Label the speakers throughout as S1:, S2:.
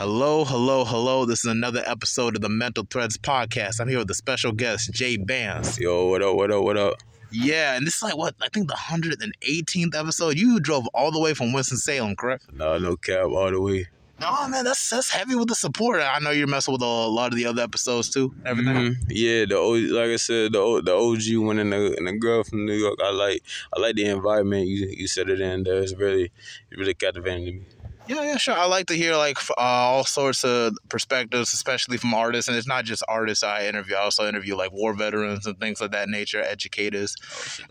S1: Hello, hello, hello. This is another episode of the Mental Threads podcast. I'm here with a special guest, JayBandz.
S2: Yo, what up, what up, what up?
S1: Yeah, and this is like what I think the 118th episode. You drove all the way from Winston-Salem, correct?
S2: No, no cap all the way.
S1: No, man, that's that's heavy with the support. I know you're messing with a lot of the other episodes too. Everything.
S2: Mhm. Yeah, the O, like I said, the o, the OG one and the and the girl from New York. I like I like the environment you you set it in. There, it's really really captivating to me.
S1: Yeah, yeah, sure. I like to hear like uh, all sorts of perspectives, especially from artists. And it's not just artists I interview. I also interview like war veterans and things of that nature, educators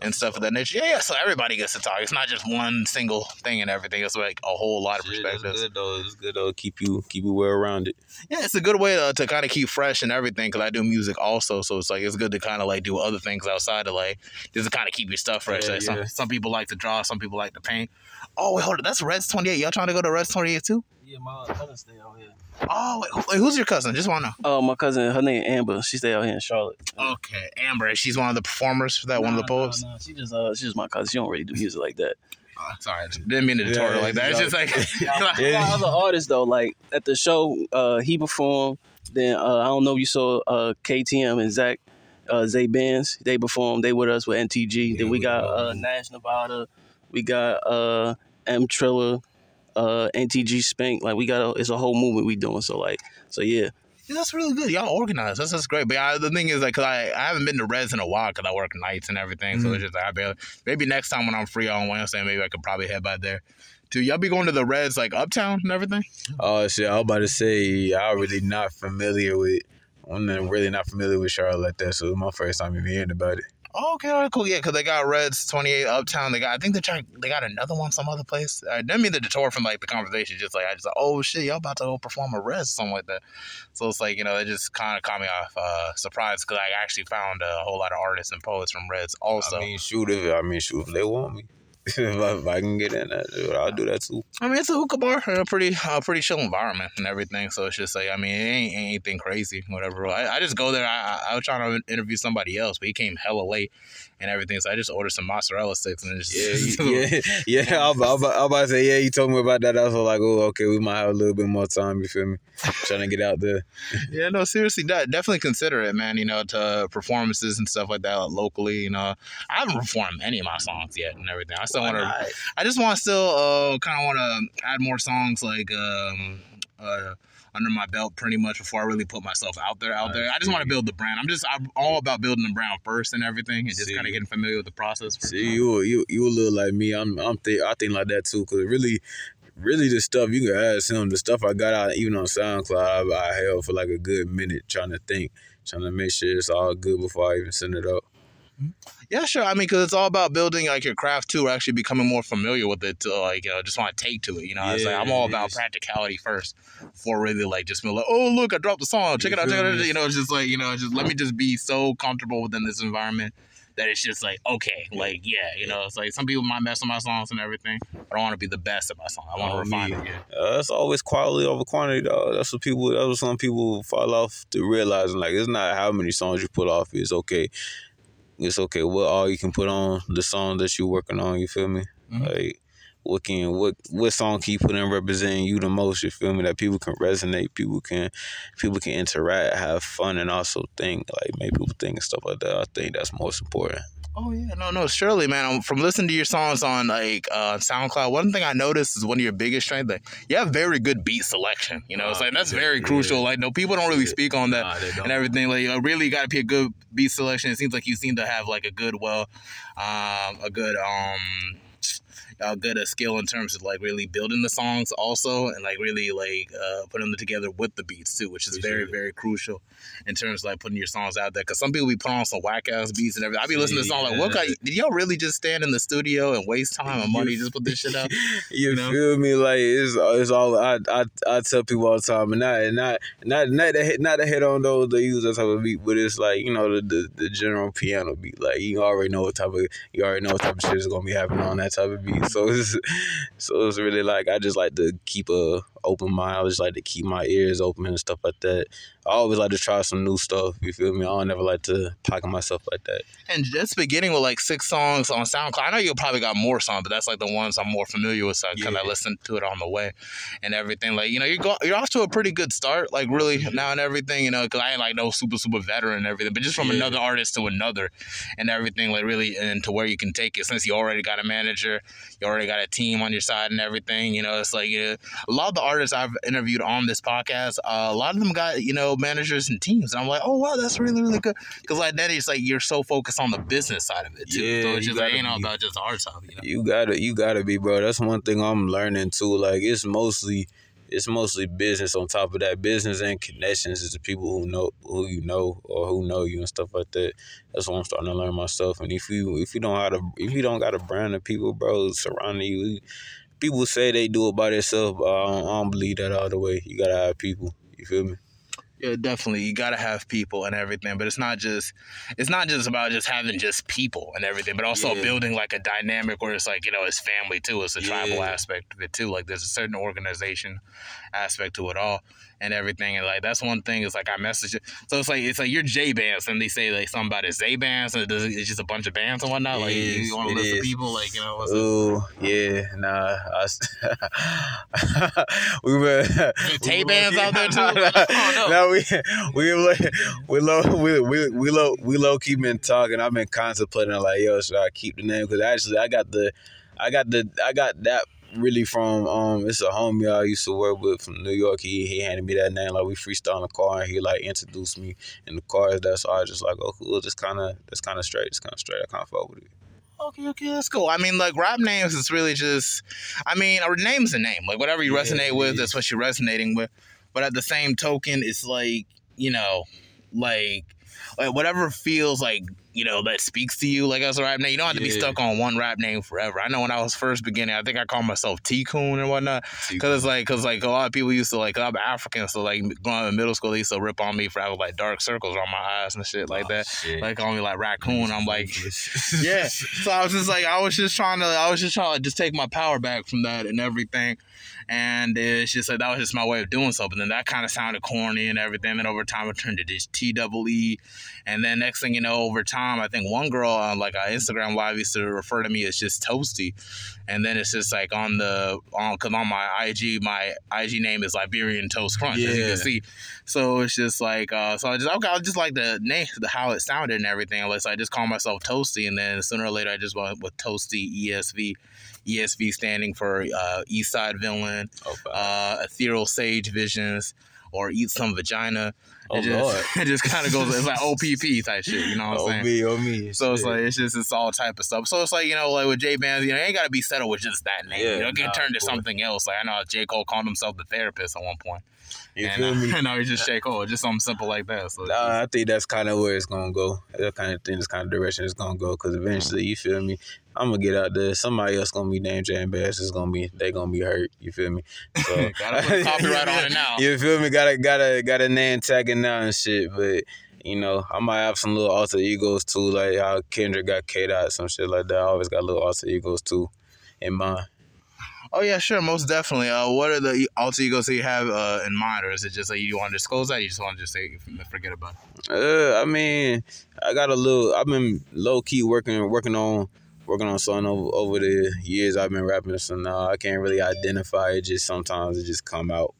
S1: and stuff of that nature. Yeah, yeah. So everybody gets to talk. It's not just one single thing and everything. It's like a whole lot of
S2: Shit,
S1: perspectives.
S2: good though. It's good though. Keep you keep you well rounded.
S1: Yeah, it's a good way to, to kind of keep fresh and everything because I do music also. So it's like it's good to kind of like do other things outside of like just to kind of keep your stuff fresh.
S2: Yeah,
S1: like some,
S2: yeah.
S1: some people like to draw, some people like to paint. Oh, wait, hold on. That's Reds 28. Y'all trying to go to Reds 28 too?
S3: Yeah, my cousin stay out here.
S1: Oh, wait, wait, who's your cousin? Just want to know.
S3: Oh, my cousin, her name Amber. She stay out here in Charlotte.
S1: Okay, Amber. She's one of the performers for that one of the
S3: Nah,
S1: poets.
S3: Nah, nah, she just uh, she's just my cousin. She don't really do music like that.
S1: Oh, sorry, didn't mean to
S2: Yeah,
S1: distort like that. It's just
S2: yeah.
S1: like
S3: We got other artists though. Like at the show, uh, he performed. Then uh, I don't know if you saw uh, KTM and Zach, uh, Zay Bands. They performed. They with us with NTG.
S2: Yeah,
S3: then we
S2: we
S3: got
S2: know.
S3: uh, Nash Nevada. We got uh, M Triller, uh, NTG Spank. Like we got a, it's a whole movement we doing. So like so yeah.
S1: Yeah, that's really good. Y'all organized. That's that's great. But yeah, the thing is, like, 'cause I, I haven't been to Reds in a while because I work nights and everything. So
S2: Mhm.
S1: it's just like, I barely, maybe next time when I'm free on Wednesday, maybe I could probably head by there. Do y'all be going to the Reds like uptown and everything?
S2: Oh shit, I was about to say I'm really not familiar with. I'm really not familiar with Charlotte like that, so it's my first time even hearing about it.
S1: Oh, okay, all right, cool. Yeah, because they got Reds 28 uptown. They got, I think they trying, they got another one some other place. I didn't mean to detour from like the conversation. Just like I just like, oh shit, y'all about to go perform a Reds or something like that. So it's like you know, it just kind of caught me off uh, surprise because I actually found a whole lot of artists and poets from Reds also.
S2: I mean, shoot if I mean shoot if they want me, if, I, can get in that, dude, I'll do that too.
S1: I mean, it's a hookah bar, a pretty, a pretty chill environment and everything. So it's just like, I mean, it ain't anything crazy, whatever. I, I just go there. I, I was trying to interview somebody else, but he came hella late and everything. So I just ordered some mozzarella sticks and just
S2: Yeah, yeah, yeah. I was, I, was, I was about to say, yeah, you told me about that. I was like, oh, okay, we might have a little bit more time. You feel me? Trying to get out there.
S1: yeah, no, seriously, definitely consider it, man. You know, to performances and stuff like that locally. You know, I haven't performed any of my songs yet and everything. I still want to. I just want to still uh, kind of want to add more songs like um, uh, under my belt pretty much before I really put myself out there. Out
S2: I
S1: there, I just want to build the brand. I'm just I'm all about building the brand first and everything, and just kind of getting familiar with the process. first.
S2: See, you, you, you a little like me. I'm, I'm think, I think like that too. Cause really, really, the stuff you can ask him, the stuff I got out even on SoundCloud, I, I held for like a good minute trying to think, trying to make sure it's all good before I even send it up. Mm-hmm.
S1: Yeah, sure. I mean, because it's all about building like your craft too, or actually becoming more familiar with it. To like, you know, just want to take to it. You know, it's like I'm all about practicality first, for really like just be like, oh look, I dropped the song. Check
S2: You
S1: it out, check it out. You know, it's just like you know, just let me just be so comfortable within this environment that it's just like okay, like yeah, you know, it's like some people might mess with my songs and everything. But I want to be the best at my song. I want to
S2: Oh,
S1: refine it. Yeah.
S2: Uh, it's always quality over quantity, dog. That's what people. That's what some people fall off to realizing. Like it's not how many songs you put off. It's okay. It's okay. What all you can put on the song that you're working on. You feel me?
S1: Mhm.
S2: Like what can what what song can you put in representing you the most? You feel me? That people can resonate. People can people can interact, have fun, and also think. Like make people think and stuff like that. I think that's most important.
S1: Oh yeah, no, no, surely, man. Um, From listening to your songs on like uh, SoundCloud, one thing I noticed is one of your biggest strengths. Like, you have very good beat selection. You know, it's like that's very crucial. Like, no, people don't really speak on that
S2: Nah,
S1: and everything. Like, you really got to be a good beat selection. It seems like you seem to have like a good, well, um, a good, um, a good uh, skill in terms of like really building the songs also, and like really like uh, putting them together with the beats too, which is very,
S2: it.
S1: very crucial in terms of like putting your songs out there. Because some people be putting on some whack ass beats and everything. I be listening to songs like, what? Kind, did y'all really just stand in the studio and waste time and money just put this shit out?
S2: You,
S1: You know?
S2: feel me? Like it's it's all I I, I tell people all the time, and not and not not not to not to hit on those that use that type of beat, but it's like you know the, the the general piano beat. Like you already know what type of you already know what type of shit is gonna be happening on that type of beat. So it's so it's really like I just like to keep a open mind. I just like to keep my ears open and stuff like that. I always like to try some new stuff. You feel me? I don't never like to pocket myself like that.
S1: And just beginning with like six songs on SoundCloud. I know you probably got more songs, but that's like the ones I'm more familiar with. So I kind of listen to it on the way and everything. Like you know, you're go- you're off to a pretty good start. Like really mm-hmm. now and everything. You know, because I ain't like no super super veteran and everything, but just from
S2: Yeah.
S1: another artist to another and everything. Like really, and to where you can take it since you already got a manager, you already got a team on your side and everything. You know, it's like yeah, a lot of the artists I've interviewed on this podcast, uh, a lot of them got you know managers and teams, and I'm like, oh wow, that's really really good. Because like then it's like you're so focused on the business side of it too.
S2: Yeah,
S1: so it's just like ain't all about just the art side. You know?
S2: You gotta, you gotta be, bro. That's one thing I'm learning too. Like it's mostly, it's mostly business. On top of that, business and connections is the people who know who you know or who know you and stuff like that. That's what I'm starting to learn myself. And if you, if you don't have to, if you don't got a brand of people, bro, surrounding you, people say they do it by themselves. But I don't, I don't believe that all the way. You gotta have people. You feel me?
S1: Yeah, definitely. You gotta have people and everything, but it's not just it's not just about just having just people and everything, but also
S2: Yeah.
S1: building like a dynamic where it's like you know it's family too. It's a tribal aspect of it too. Like there's a certain organization aspect to it all and everything. And like that's one thing It's like I message it. So it's like it's like you're JayBandz and they say like something about Z bands and it's just a bunch of bands and whatnot. Like
S2: It is,
S1: you want to list people like you know what's up?
S2: Oh yeah, nah. I, we were
S1: Tay
S2: we-
S1: bands out there, too?
S2: No,
S1: no.
S2: we we we low we we we low we low key been talking. I've been contemplating like, yo, should I keep the name? Because actually, I got the, I got the, I got that really from um. It's a homie I used to work with from New York. He he handed me that name like we freestyle in the car, and he like introduced me in the car. That's so I was just like, oh, cool. Just kind of, that's kind of straight. It's kind of straight. I kind of fuck with it.
S1: Okay, okay, that's cool. I mean, like rap names is really just, I mean, a name's a name. Like whatever you
S2: Yeah,
S1: resonate with, that's what you're resonating with. But at the same token, it's like you know, like like whatever feels like you know that speaks to you, like as a rap name. You don't have to be stuck on one rap name forever. I know when I was first beginning, I think I called myself T Coon and whatnot. Cause it's like, cause like a lot of people used to like, I'm African, so like growing up in middle school, they used to rip on me for having like dark circles on my eyes and shit like that. Like call me like raccoon. I'm like, yeah. So I was just like, I was just trying to, I was just trying to just take my power back from that and everything. And it's just like that was just my way of doing so. But then that kind of sounded corny and everything. And over time, it turned to this T double E. And then next thing you know, over time, I think one girl on like an Instagram live used to refer to me as just Toasty. And then it's just like on the on because on my IG, my IG name is Liberian Toast Crunch, yeah. as you can see. So it's just like uh, so I just okay, I just like the name, the how it sounded and everything. Unless I just call myself Toasty, and then sooner or later I just went with Toasty ESV. ESV standing for uh, East Side Villain,
S2: Okay.
S1: uh, Ethereal Sage Visions, or Eat Some Vagina.
S2: oh
S1: it just,
S2: Lord.
S1: it just kind of goes. It's like OPP type shit. You know what I'm
S2: Oh
S1: saying?
S2: oh.
S1: So it's
S2: Shit.
S1: like it's just it's all type of stuff. So it's like you know like with JayBandz, you know, you ain't gotta be settled with just that name.
S2: Yeah,
S1: you know, it can
S2: nah,
S1: turn to something else. Like I know J Cole called himself the therapist at one point.
S2: You
S1: and,
S2: feel
S1: uh,
S2: me?
S1: Know, he's just J Cole, just something simple like that. So it's
S2: I think that's kind of where it's gonna go. That kind of thing, this kind of direction it's gonna go. Cause eventually, you feel me? I'm gonna get out there. Somebody else gonna be named Jay Bass. Is gonna be they gonna be hurt. You feel me? So
S1: Gotta put copyright on it now.
S2: You feel me? Gotta gotta got a name tagging now and shit. But you know, I might have some little alter egos too, like how Kendrick got K dot some shit like that. I always got little alter egos too in mind.
S1: Oh yeah, sure, most definitely. Uh, what are the alter egos that you have uh, in mind, or is it just like you want to disclose that? You just want to just say forget about it.
S2: Uh, I mean, I got a little. I've been low key working working on working on something over, over the years. I've been rapping, so now I can't really identify it. Just sometimes it just come out.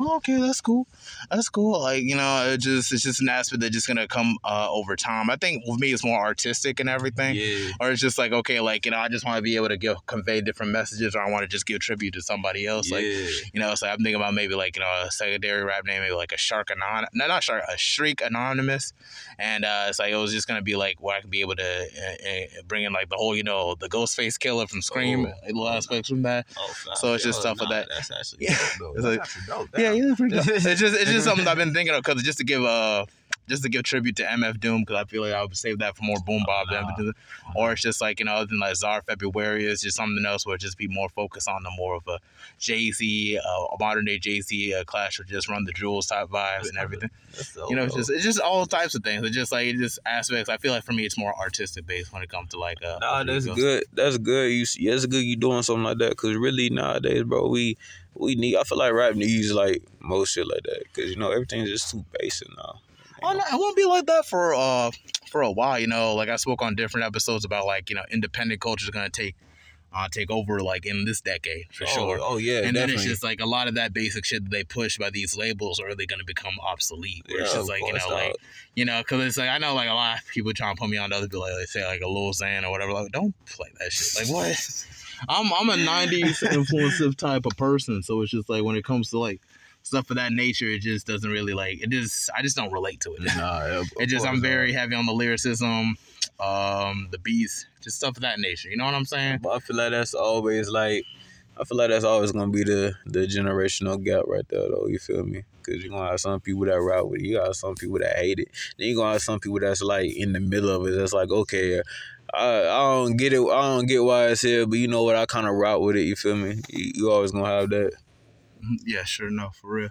S1: Okay, that's cool. That's cool. Like you know, it just it's just an aspect that's just gonna come uh, over time. I think with me, it's more artistic and everything.
S2: Yeah.
S1: Or it's just like okay, like you know, I just want to be able to give convey different messages, or I want to just give tribute to somebody else. Like you know, so I'm thinking about maybe like you know a secondary rap name, maybe like a Shark Anon, no, not Shark, a Shriek Anonymous, and uh, it's like it was just gonna be like where I could be able to uh, uh, bring in like the whole you know the Ghostface Killer from Scream,
S2: Oh.
S1: little aspects from that.
S2: Oh,
S1: So it's just stuff with that.
S2: That's actually
S1: Yeah.
S2: dope,
S1: It's like-
S2: That's dope.
S1: Yeah, yeah, pretty dope. it's just it's just something I've been thinking of because just to give uh just to give tribute to MF Doom because I feel like I would save that for more boom bap than or it's just like you know other than like Czar February it's just something else where it just be more focused on the more of a Jay Z, uh, a modern day Jay Z uh, clash or just run the jewels type vibes and everything. you know, it's just it's just all types of things. It's just like it's just aspects. I feel like for me it's more artistic based when it comes to like uh.
S2: Nah, that's good. That's good. You yeah, it's good you doing something like that because really nowadays, bro, we we need. I feel like rap needs like most shit like that because you know everything's just too basic now.
S1: Oh no, it won't be like that for uh for a while. You know, like I spoke on different episodes about like you know independent culture is gonna take uh, take over like in this decade for
S2: oh,
S1: sure.
S2: Oh yeah,
S1: and
S2: definitely.
S1: then it's just like a lot of that basic shit that they push by these labels are they gonna become obsolete. Where
S2: Yeah,
S1: it's just like you know, like you know, because it's like I know like a lot of people trying to put me on the other people like they say like a Lil Xan or whatever. Like don't play that shit. Like what? I'm I'm a '90s influensive type of person, so it's just like when it comes to like stuff of that nature, it just doesn't really like it. Just I just don't relate to it.
S2: Nah,
S1: It just I'm very
S2: dog.
S1: heavy on the lyricism, um, the beats, just stuff of that nature. You know what I'm saying?
S2: But I feel like that's always like. I feel like that's always gonna be the the generational gap right there, though. You feel me? Because you're gonna have some people that rock with it. You got some people that hate it. Then you gonna have some people that's like in the middle of it. That's like, okay, I I don't get it. I don't get why it's here, but you know what? I kind of rock with it. You feel me? You, you always gonna have that.
S1: Yeah, sure, no, for real.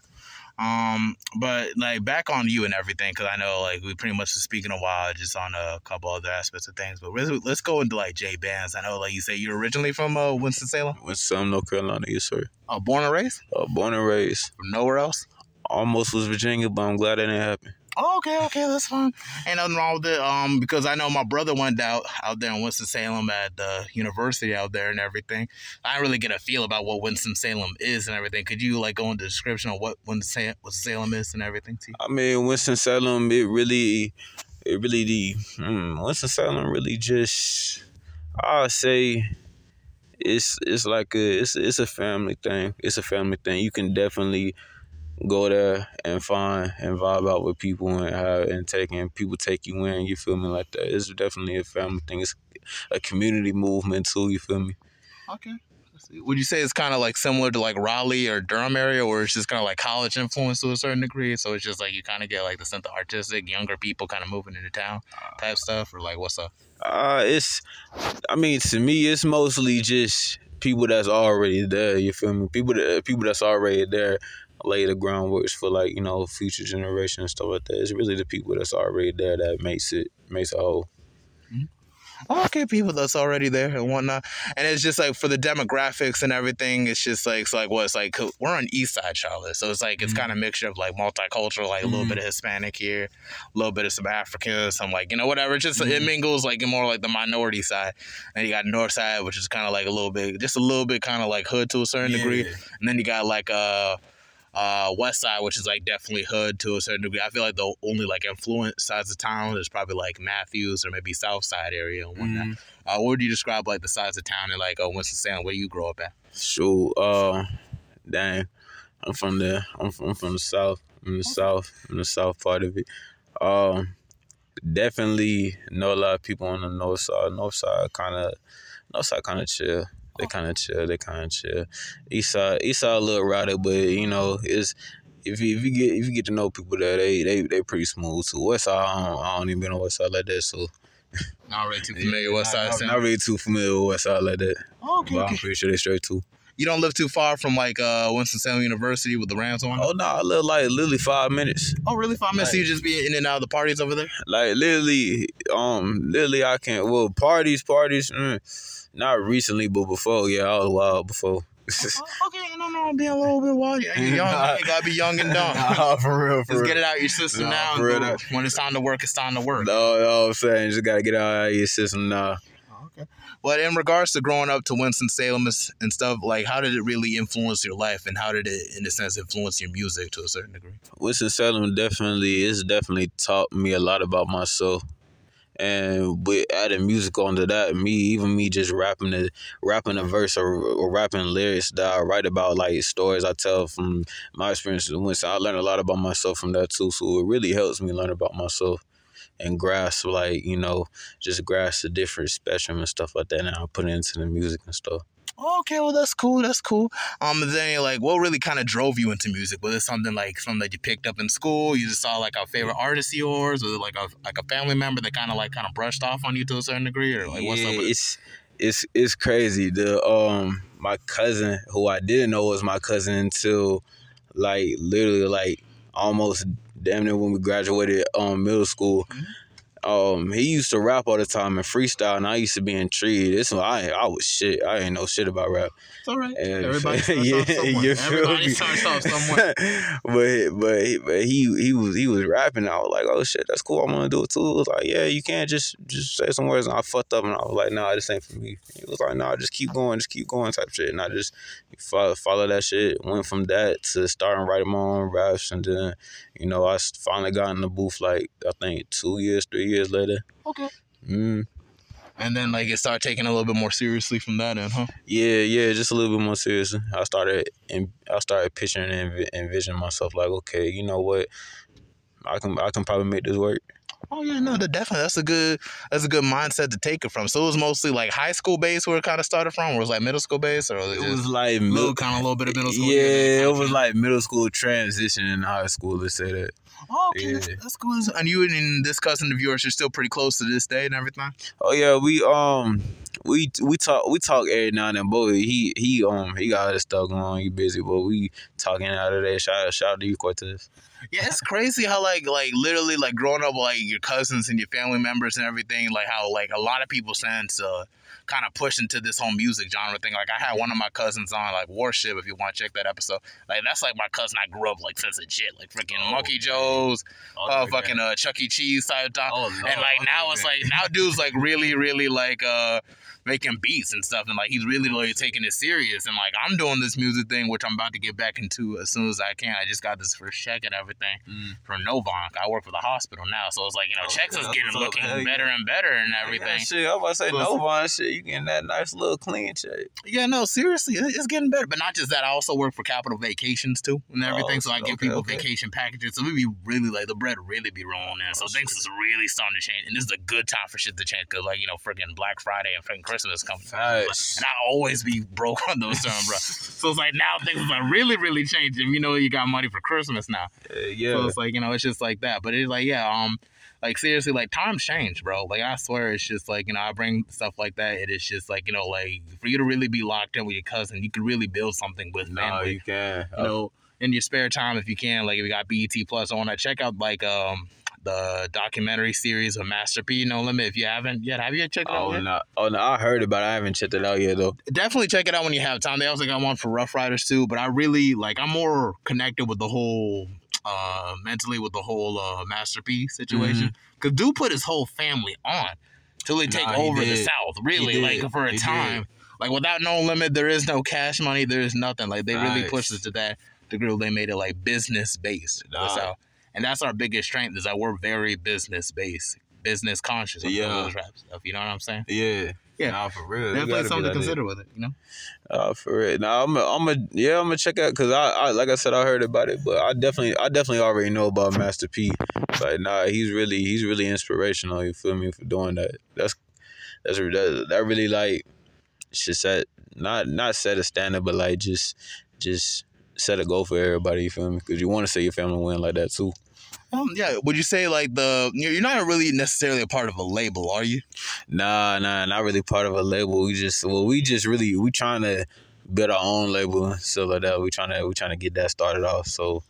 S1: Um, but like back on you and everything, because I know like we pretty much was speaking a while just on a couple other aspects of things. But let's, let's go into like JayBandz. I know like you say you're originally from uh, Winston Salem,
S2: some North Carolina, yes sir.
S1: uh, born and raised
S2: Uh, born and raised.
S1: from nowhere else.
S2: Almost was Virginia, but I'm glad that didn't happen.
S1: Oh, okay, okay, that's fine. Ain't nothing wrong with it. Um, because I know my brother went out out there in Winston Salem at the university out there and everything. I really get a feel about what Winston Salem is and everything. Could you like go into description of what Winston Salem is and everything? T?
S2: I mean, Winston Salem, it really, it really the hmm, Winston Salem really just, I say, it's it's like a it's it's a family thing. It's a family thing. You can definitely go there and find and vibe out with people and have and take and people take you in. You feel me like that? It's definitely a family thing. It's a community movement too. You feel me?
S1: Okay. Would you say it's kind of like similar to like Raleigh or Durham area, or it's just kind of like college influence to a certain degree? So it's just like you kind of get like the sense of artistic, younger people kind of moving into town type stuff, or like what's up?
S2: Uh, it's, I mean, to me, it's mostly just people that's already there. You feel me? People that people that's already there lay the groundwork for like you know future generation and stuff like that. It's really the people that's already there that makes it makes a whole.
S1: Oh, okay, people that's already there and whatnot. And it's just like for the demographics and everything, it's just like it's like what it's like we're on East Side Charlotte, so it's like it's
S2: Mhm.
S1: kind of mixture of like multicultural, like a little bit of Hispanic here, a little bit of some African, some like you know whatever. It's just it
S2: Mhm.
S1: mingles like more like the minority side, and you got North Side, which is kind of like a little bit, just a little bit kind of like hood to a certain degree, and then you got like uh uh West Side, which is like definitely hood to a certain degree. I feel like the only like influence sides of town is probably like Matthews or maybe South Side area and whatnot.
S2: Mhm.
S1: Uh, what would you describe like the size of town and like uh, Winston Salem where you grow up at?
S2: Shoot, uh, dang, I'm from the I'm from, I'm from the south. I'm in the south. I'm in the south part of it. Um, definitely know a lot of people on the north side. North side kind of, north side kind of chill. They kind of chill. They kind of chill. East side, east side a little rowdy, but you know, it's if you, if you get if you get to know people there, they they they pretty smooth too. West side, I don't, I don't even been on west side like that, so
S1: Not really too familiar with West Side.
S2: Not,
S1: Sam.
S2: not really too familiar with west side like that,
S1: Oh, okay,
S2: but
S1: okay.
S2: I'm pretty sure they straight too.
S1: You don't live too far from like uh, Winston Salem University with the Rams on.
S2: Oh no, I live like literally five minutes.
S1: Oh, really? Five minutes? So you just be in and out of the parties over there?
S2: Like literally, um, literally I can't. Well, parties, parties. Mm, not recently, but before, yeah, I was wild before.
S1: Oh, okay, no, no, I'm being a little bit wild. You're young. You gotta be young and dumb.
S2: nah, for real, for
S1: Just
S2: real.
S1: get it out your system
S2: Nah,
S1: now.
S2: for real.
S1: When it's time to work, it's time to work.
S2: No, no, I'm saying just gotta get out of your system now.
S1: Oh, okay. But in regards to growing up to Winston Salem and stuff, like how did it really influence your life, and how did it, in a sense, influence your music to a certain degree?
S2: Winston Salem definitely it's definitely taught me a lot about myself. And with adding music onto that, me even me just rapping the rapping a verse or, or rapping lyrics that I write about like stories I tell from my experiences. I learned a lot about myself from that too. So it really helps me learn about myself and grasp like, you know, just grasp the different spectrum and stuff like that and I put it into the music and stuff.
S1: Okay, well that's cool, that's cool. Um, then like, what really kind of drove you into music? Was it something like something that you picked up in school? You just saw like a favorite artist of yours, or like a like a family member that kind of like kind of brushed off on you to a certain degree, or like what's
S2: yeah,
S1: up? With
S2: it's it's it's crazy. The um my cousin who I didn't know was my cousin until like literally like almost damn near when we graduated um middle school.
S1: Mhm.
S2: Um, he used to rap all the time and freestyle, and I used to be intrigued. One, I I was shit. I ain't know shit about rap.
S1: It's all right.
S2: And-
S1: Everybody starts
S2: yeah,
S1: off somewhere.
S2: you feel
S1: Everybody
S2: me?
S1: starts off somewhere.
S2: but but but he he was he was rapping. I was like, oh shit, that's cool. I'm gonna do it too. It was like, yeah, you can't just just say some words. And I fucked up, and I was like, nah, this ain't for me. He was like, nah, just keep going, just keep going, type shit. And I just follow, follow that shit. Went from that to starting writing my own raps, and then you know I finally got in the booth like I think two years, three years later.
S1: Okay.
S2: Mm.
S1: And then like it started taking a little bit more seriously from that end, huh?
S2: Yeah, yeah, just a little bit more seriously. I started and I started picturing and envisioning myself like, okay, you know what, I can I can probably make this work.
S1: Oh yeah, no, that definitely that's a good that's a good mindset to take it from. So it was mostly like high school base where it kind of started from, or it was like middle school base, or was it,
S2: It was like middle,
S1: kind of a little bit of middle school.
S2: yeah, it was like middle school transition in high school. Let's say that.
S1: oh, okay,
S2: yeah.
S1: that's, that's cool. And you and this cousin of yours are still pretty close to this day and everything.
S2: Oh yeah, we um we we talk we talk every now and then. Boy, he he um he got other stuff going on. He busy, but we talking out of there. Shout out shout out to you, Cortez.
S1: Yeah, it's crazy how like like literally like growing up like your cousins and your family members and everything, like how like a lot of people since uh kind of push into this whole music genre thing. Like I had one of my cousins on like Warship if you want to check that episode. Like that's like my cousin I grew up like since a shit. Like freaking
S2: Oh,
S1: Monkey Joe's, uh fucking uh Chuck E. Cheese type stuff.
S2: Oh,
S1: and like now it's like now dude's like really, really like uh making beats and stuff and like he's really really taking it serious and like I'm doing this music thing which I'm about to get back into as soon as I can. I just got this first check and everything
S2: Mm.
S1: from Novant. I work for the hospital now, so it's like you know
S2: Okay,
S1: checks is getting
S2: up.
S1: looking
S2: Hell yeah.
S1: better and better and everything.
S2: Yeah, shit, I was about to say
S1: So-
S2: Novant shit. You getting that nice little clean check.
S1: Yeah, no, seriously, it's getting better. But not just that, I also work for Capital Vacations too and everything.
S2: Oh,
S1: so I give people
S2: okay.
S1: vacation packages. So we be really like the bread really be rolling in. So
S2: Oh,
S1: things is really starting to change, and this is a good time for shit to change because like you know freaking Black Friday and freaking Christmas coming.
S2: Facts.
S1: And I always be broke on those terms, bro. So it's like now things are really, really changing. You know, you got money for Christmas now.
S2: Uh, yeah.
S1: So it's like, you know, it's just like that. But it's like, yeah, um, like seriously, like times change, bro. Like I swear it's just like, you know, I bring stuff like that. It is just like, you know, like for you to really be locked in with your cousin, you can really build something with
S2: no,
S1: family.
S2: you can.
S1: You know, in your spare time if you can, like if you got BET plus on that, check out like um the documentary series of Master P No Limit. If you haven't yet, have you checked it out
S2: Oh
S1: yet?
S2: no! Oh no! I heard about. it. I haven't checked it out yet though.
S1: definitely check it out when you have time. They also got one for Ruff Ryders too, but I really like I'm more connected with the whole uh mentally with the whole uh Master P situation. Cause dude put his whole family on till they take
S2: Mm-hmm. Nah,
S1: over the. South. Really, like for a
S2: He
S1: time.
S2: did.
S1: Like without no limit, there is no cash money, there is nothing. Like they really pushed it to that degree where they made it like business based.
S2: Nah.
S1: So and that's our biggest strength is that we're very business based, business conscious of
S2: Yeah.
S1: those rap stuff. You know what I'm saying?
S2: Yeah.
S1: Yeah.
S2: Nah, for real.
S1: Definitely something to
S2: like that.
S1: consider with it, you know?
S2: Uh, for real. Now I'm a, I'm a, yeah, I'm gonna check out because I, I, like I said, I heard about it, but I definitely, I definitely already know about Master P. Like, nah, he's really, he's really inspirational. You feel me for doing that? That's, that's that, that really like should set not not set a standard, but like just, just set a goal for everybody. You feel me? Because you want to see your family win like that too.
S1: Um, yeah. Would you say like the you're not really necessarily a part of a label, are you?
S2: Nah, nah, not really part of a label. We just, well, we just really, we trying to build our own label and stuff like that. We trying to, we trying to get that started off. So,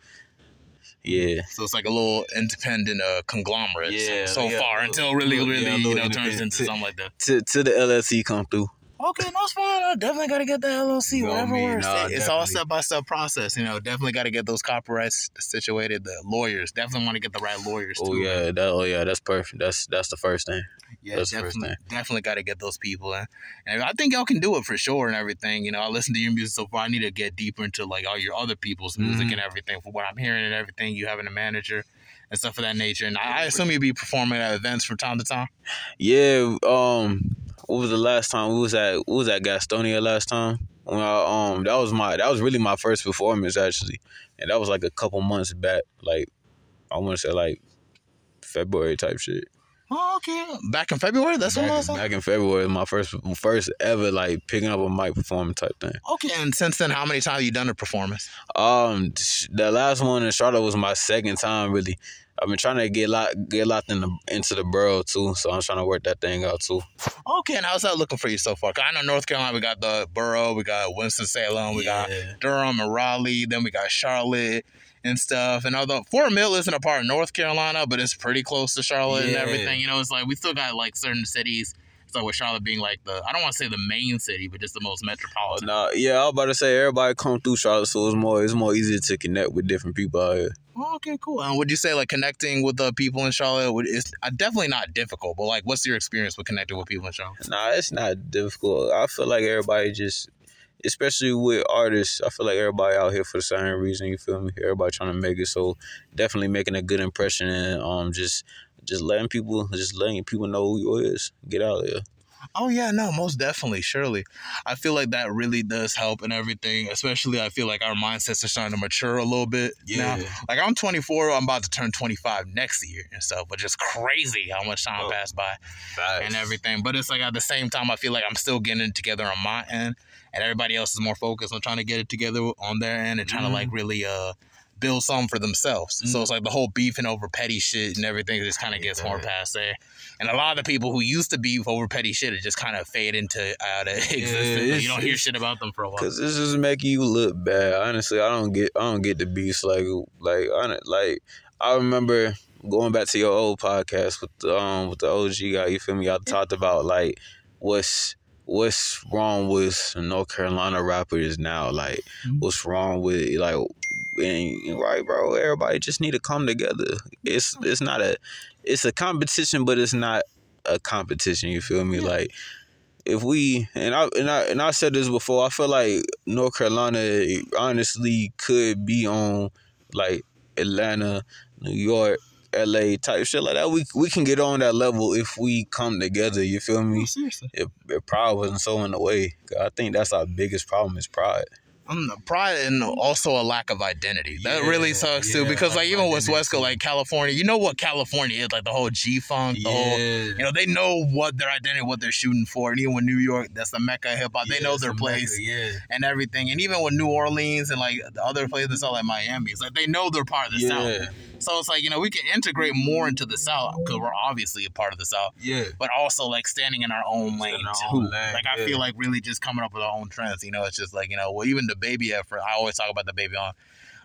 S2: yeah.
S1: So it's like a little independent uh, conglomerate.
S2: Yeah,
S1: So
S2: yeah,
S1: far
S2: little-
S1: until really, really,
S2: yeah,
S1: you know, turns into something like that.
S2: to to the LLC come through.
S1: Okay, no, it's fine. I definitely got to get the LLC,
S2: Go
S1: whatever
S2: me,
S1: works.
S2: nah,
S1: it's all step by step process. You know, definitely got to get those copyrights situated. The lawyers definitely want to get the right lawyers
S2: Oh
S1: too.
S2: yeah, that oh yeah, that's perfect. That's that's the first thing.
S1: Yeah,
S2: That's
S1: definitely, definitely got to get those people in. And I think y'all can do it for sure and everything. You know, I listen to your music so far. I need to get deeper into like all your other people's music
S2: Mhm.
S1: and everything. From what I'm hearing and everything, you having a manager and stuff of that nature. And I, I assume you'd be performing at events from time to time.
S2: Yeah. Um. What was the last time we was at? What was at Gastonia last time? When I, um, that was my that was really my first performance actually, and that was like a couple months back. Like I want to say like February type shit.
S1: Oh, okay. Back in February, that's
S2: back,
S1: when last time.
S2: back in February, my first first ever like picking up a mic performing type thing.
S1: Okay, and since then, how many times have you done a performance?
S2: Um, the last one in Charlotte was my second time really. I've been trying to get locked get locked in the, into the borough too, so I'm trying to work that thing out too.
S1: Okay, and how's that looking for you so far? 'Cause I know North Carolina, we got the borough, we got Winston Salem, we got Durham and Raleigh, then we got Charlotte and stuff. And although Fort Mill isn't a part of North Carolina, but it's pretty close to Charlotte and everything, you know, it's like we still got like certain cities. So with Charlotte being like the, I don't want to say the main city, but just the most
S2: Oh,
S1: metropolitan.
S2: nah, yeah, I was about to say everybody come through Charlotte, so it's more it's more easier to connect with different people out here.
S1: Oh, okay, cool. And would you say like connecting with the people in Charlotte would is uh, definitely not difficult, but like what's your experience with connecting with people in Charlotte?
S2: Nah, it's not difficult. I feel like everybody just, especially with artists, I feel like everybody out here for the same reason. You feel me? Everybody trying to make it. So definitely making a good impression and um just just letting people just letting people know who you is. Get out of here.
S1: Oh yeah, no, most definitely, surely. I feel like that really does help and everything. Especially, I feel like our mindsets are starting to mature a little bit now. Like I'm 24, I'm about to turn 25 next year and stuff, but just crazy how much time
S2: Oh.
S1: passed by and everything. But it's like at the same time, I feel like I'm still getting it together on my end, and everybody else is more focused on trying to get it together on their end and trying to like really uh build something for themselves. So it's like the whole beefing over petty shit and everything just kind of gets more past passe. And a lot of the people who used to beef over petty shit, it just kind of fade into out of existence.
S2: It's-
S1: you don't hear shit about them for a while.
S2: Cause this is making you look bad. Honestly, I don't get I don't get the beats like like I like I remember going back to your old podcast with the um with the OG guy. You feel me? I talked about like what's what's wrong with North Carolina rappers now. Like
S1: Mhm.
S2: what's wrong with like and right, bro. Everybody just need to come together. It's it's not a it's a competition, but it's not a competition. You feel me?
S1: Yeah.
S2: Like if we and I and I and I said this before, I feel like North Carolina honestly could be on like Atlanta, New York, LA type shit like that. We we can get on that level if we come together. You feel me?
S1: seriously.
S2: If, if pride wasn't so in the way, I think that's our biggest problem is pride.
S1: Um, pride and also a lack of identity. That
S2: Yeah,
S1: really sucks too, because like even with Coast, like California, you know what California is, like the whole G funk, the whole you know, they know what their identity, what they're shooting for. And even with New York, that's the mecca hip hop. They know their place
S2: Yeah.
S1: and everything. And even with New Orleans and like the other places, all like Miami, it's like they know they're part of the South.
S2: Yeah.
S1: So it's like you know we can integrate more into the South because we're obviously a part of the South,
S2: Yeah.
S1: but also like standing in our own lane
S2: our
S1: too.
S2: own lane,
S1: like I
S2: yeah.
S1: feel like really just coming up with our own trends. You know, it's just like you know, well, even DaBaby effort. I always talk about DaBaby on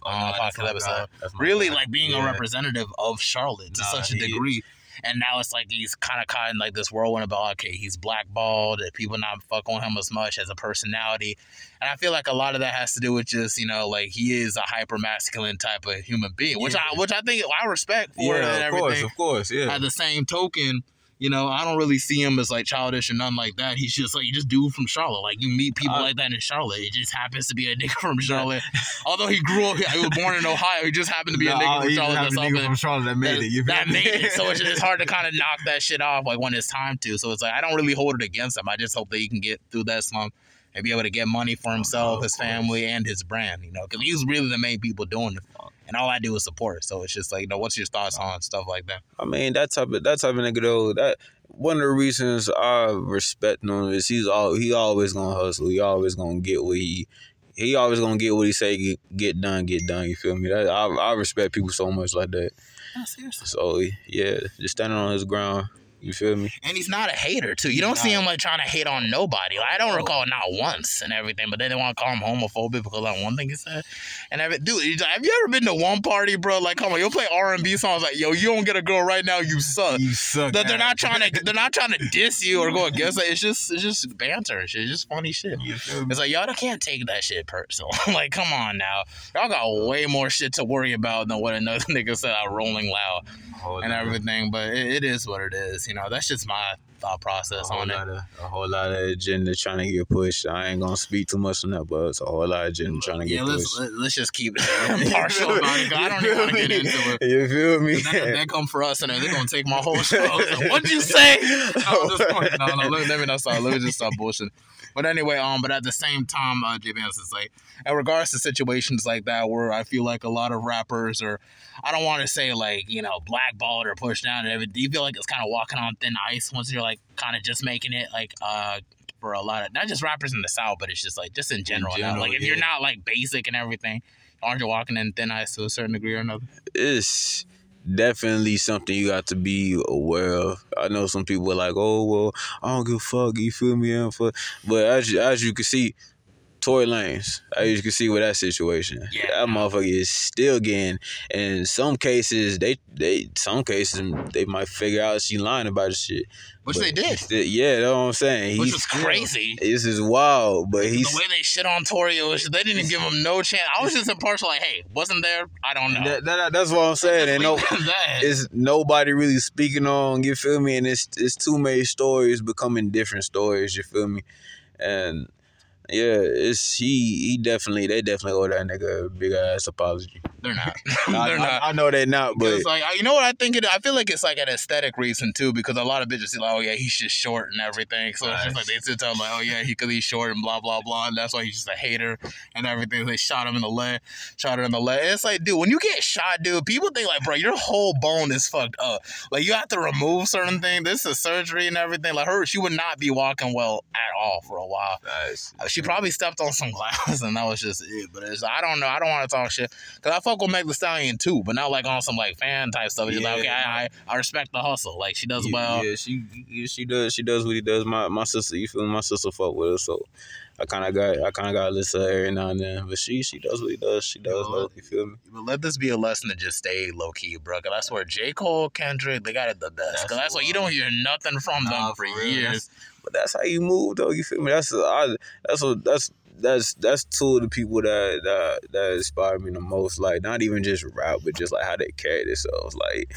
S1: oh, on
S2: that's
S1: podcast episode.
S2: guy. That's my
S1: Really like being a representative of Charlotte to
S2: Nah,
S1: such a degree. And now it's like he's kind of caught in like this whirlwind about okay, he's blackballed, people not fuck on him as much as a personality, and I feel like a lot of that has to do with just you know like he is a hyper masculine type of human being, which I which I think I respect for
S2: Yeah, of course, of course, yeah.
S1: At the same token, you know, I don't really see him as like childish or nothing like that. He's just like you just dude from Charlotte. Like you meet people
S2: I-
S1: like that in Charlotte. It just happens to be a nigga from Charlotte. Although he grew up, he was born in Ohio. He just happened to be a nigga from Charlotte. That's all that-
S2: Charlotte that
S1: that, that made it. So it's, it's hard to kind of knock that shit off like when it's time to. So it's like I don't really hold it against him. I just hope that he can get through that slump and be able to get money for himself,
S2: of
S1: his family, and his brand. You know, because he's really the main people doing it. And all I do is support. So it's just like, you know, what's your thoughts on stuff like that?
S2: I mean, that type of that type of nigga though. That one of the reasons I respect him is he's all he always gonna hustle. He always gonna get what he he always gonna get what he say get, get done, get done. You feel me? That I I respect people so much like that.
S1: seriously.
S2: So yeah, just standing on his ground. You feel me?
S1: And he's not a hater too. You don't see him like trying to hate on nobody. Like, I don't recall not once and everything. But then they want to call him homophobic because of that one thing he said. And every, dude, like, have you ever been to one party, bro? Like, come on, you'll play R and B songs like, yo, you don't get a girl right now, you suck.
S2: You suck.
S1: That they're not trying to they're not trying to diss you or go against it. It's just it's just banter. It's just funny shit.
S2: You feel me?
S1: It's like y'all can't take that shit personal. like, come on now. Y'all got way more shit to worry about than what another nigga said out rolling loud and everything. But it, it is what it is. You know, that's just my thought process on it.
S2: of a whole lot of agenda trying to get pushed. I ain't gonna speak too much on that, but it's a whole lot of agenda trying to get
S1: Yeah, let's
S2: pushed.
S1: let's just keep it impartial about it. I don't even want to get into it.
S2: You feel me?
S1: That, that come for us, and they're gonna take my whole show. So, What'd you say? No, just no, no. Let, let me not stop. Let me just stop bullshitting. But anyway, um, but at the same time, uh, JayBandz is like, in regards to situations like that, where I feel like a lot of rappers, or I don't want to say like you know blackballed or pushed down, and everything. Do you feel like it's kind of walking on thin ice once you're like kind of just making it like uh for a lot of not just rappers in the South, but it's just like just in general.
S2: general,
S1: like if
S2: yeah.
S1: you're not like basic and everything, aren't you walking in thin ice to a certain degree or another?
S2: it's definitely something you got to be aware of. I know some people are like, "Oh well, I don't give a fuck." You feel me? But as as you can see, Tory Lanez, as you can see with that situation,
S1: Yeah.
S2: that motherfucker is still getting. In some cases, they they some cases they might figure out she lying about the shit.
S1: Which
S2: But
S1: they did,
S2: still- yeah, that's what I'm saying.
S1: which
S2: He
S1: was crazy.
S2: This is wild, but he's
S1: the way they shit on Tory, was, they didn't give him no chance. I was just impartial, like, hey, wasn't there? I don't know.
S2: that, that- that's what I'm saying. And no,
S1: Leave it at that.
S2: it's nobody really speaking on. You feel me? And it's it's too many stories becoming different stories. You feel me? And yeah, it's he he definitely they definitely owe that nigga a big ass apology.
S1: They're not.
S2: I,
S1: They're
S2: I-
S1: not.
S2: I know they not, but
S1: It's like you know what I think it. I feel like it's like an aesthetic reason too, because a lot of bitches like, oh yeah, he's just short and everything. So it's just like they sit down like, oh yeah, he because he's short and blah blah blah, and that's why he's just a hater and everything. They shot him in the leg, shot her in the leg. And it's like, dude, when you get shot, dude, people think like, bro, your whole bone is fucked up. Like you have to remove certain things. This is surgery and everything. Like her, she would not be walking well at all for a while. Uh, She probably stepped on some glass and that was just it. But it's I don't know. I don't want to talk shit because I fuck with Meg Thee Stallion too, but not like on some like fan type stuff. It's just like okay, I, I I respect the hustle. Like she does
S2: yeah,
S1: well.
S2: yeah, she yeah, she does she does what he does. My my sister, you feel me? my sister fuck with her, so I kind of got I kind of got to listen to her every now and then. But she she does what he does. She does.
S1: Yo,
S2: though, you feel me?
S1: But let this be a lesson to just stay low key, bro. Cause I swear, J Cole, Kendrick, they got it the best. Cause
S2: That's
S1: that's why you don't hear nothing from them
S2: Nah,
S1: for
S2: for real.
S1: years.
S2: But that's how you move, though. You feel me? That's I, that's what that's that's that's two of the people that that that inspire me the most. Like not even just rap, but just like how they carry themselves. Like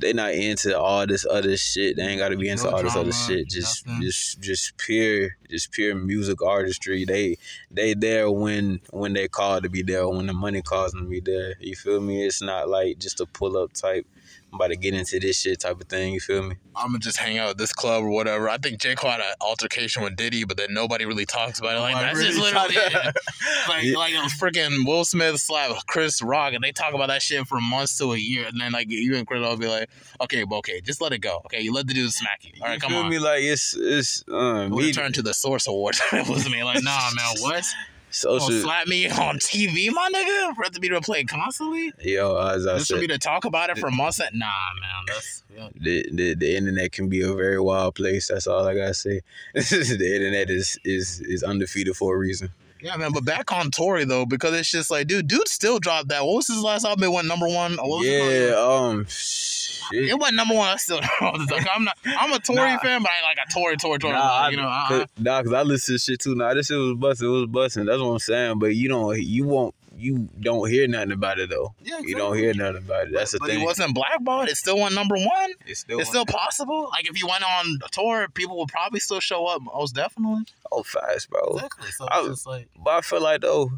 S2: they not into all this other shit. They ain't got to be into
S1: No
S2: all this other shit. Just
S1: nothing.
S2: just just pure just pure music artistry. They they there when when they called to be there. When the money calls them to be there. You feel me? It's not like just a pull up type. I'm about to get into this shit type of thing. You feel me?
S1: I'm gonna just hang out at this club or whatever. I think J Cole had an altercation with Diddy, but then nobody really talks about it. Like that's just
S2: really
S1: literally
S2: talk-
S1: it. like
S2: Yeah.
S1: like freaking Will Smith slap Chris Rock, and they talk about that shit for months to a year, and then like you and Chris will be like, okay, but okay, just let it go. Okay, you let the dude smack you. All right,
S2: you
S1: come
S2: feel
S1: on.
S2: me? Like it's it's um,
S1: We
S2: me,
S1: return to the Source Awards. it was me like, nah, man, what?
S2: social.
S1: Gonna slap me on TV, my nigga, for it to be to play constantly.
S2: Yo, as I
S1: for
S2: said,
S1: me to talk about it for months. And, nah, man, that's yeah.
S2: the, the the internet can be a very wild place. That's all I gotta say. the internet is is is undefeated for a reason.
S1: Yeah, man, but back on Tory though, because it's just like, dude, dude still dropped that. What was his last album? It went number one. What was it
S2: Yeah, um, shit.
S1: It went number one. I still like, I'm not. I'm a Tory
S2: Nah.
S1: fan, but I ain't like a Tory, Tory, Tory.
S2: Nah,
S1: you know, uh,
S2: cause, nah, cause I listen to shit too. Nah, this shit was busting. It was busting. That's what I'm saying. But you don't, you won't, you don't hear nothing about it though.
S1: yeah,
S2: You don't hear nothing about it. That's the
S1: but
S2: thing.
S1: he wasn't blackballed. It still went number one.
S2: it's still,
S1: It's still possible. Like if you went on a tour, people would probably still show up. Most definitely.
S2: oh fast, bro.
S1: Exactly. So
S2: I-
S1: it's just like.
S2: But I feel like though,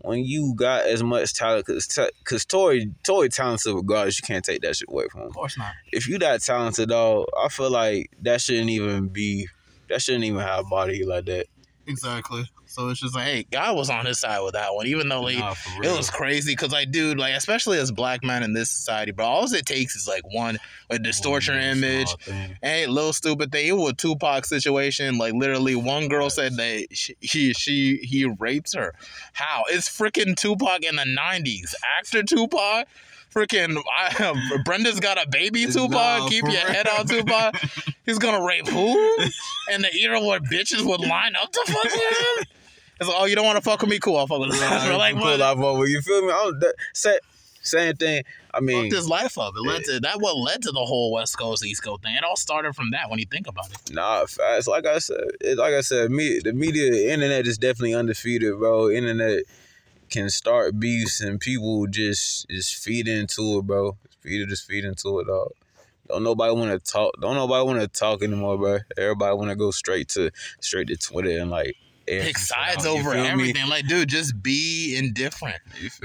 S2: when you got as much talent, cause cause Tory Tory talented regardless, you can't take that shit away from him.
S1: Of course not.
S2: If you that talented, though, I feel like that shouldn't even be. That shouldn't even have a body like that.
S1: Exactly. So it's just like, hey, God was on his side with that one, even though like
S2: Nah,
S1: it was crazy. Cause like, dude, like especially as black men in this society, bro, all it takes is like one a distortion image, Hey, little stupid thing. It was a Tupac situation. Like literally, one girl said that she, he she he rapes her. How? It's freaking Tupac in the nineties. Actor Tupac. Freaking I, Brenda's got a baby. Tupac. Keep your
S2: real.
S1: head on Tupac. He's gonna rape who? And the where bitches would line up to fuck him. It's like, oh, you don't want to fuck with me? Cool, I'll fuck with you.
S2: Nah,
S1: like,
S2: cool,
S1: what?
S2: I fuck with you. Feel me? I'm, that, sa- same thing. I mean,
S1: Fucked his life up. It led to that. What led to the whole West Coast East Coast thing? It all started from that. When you think about it.
S2: Nah, fast. Like I said, it, like I said, me, the media, the internet is definitely undefeated, bro. Internet can start beefs and people just just feed into it, bro. People just feed into it, dog. Don't nobody want to talk. Don't nobody want to talk anymore, bro. Everybody want to go straight to straight to Twitter and like
S1: pick sides over everything. Me? Like, dude, just be indifferent.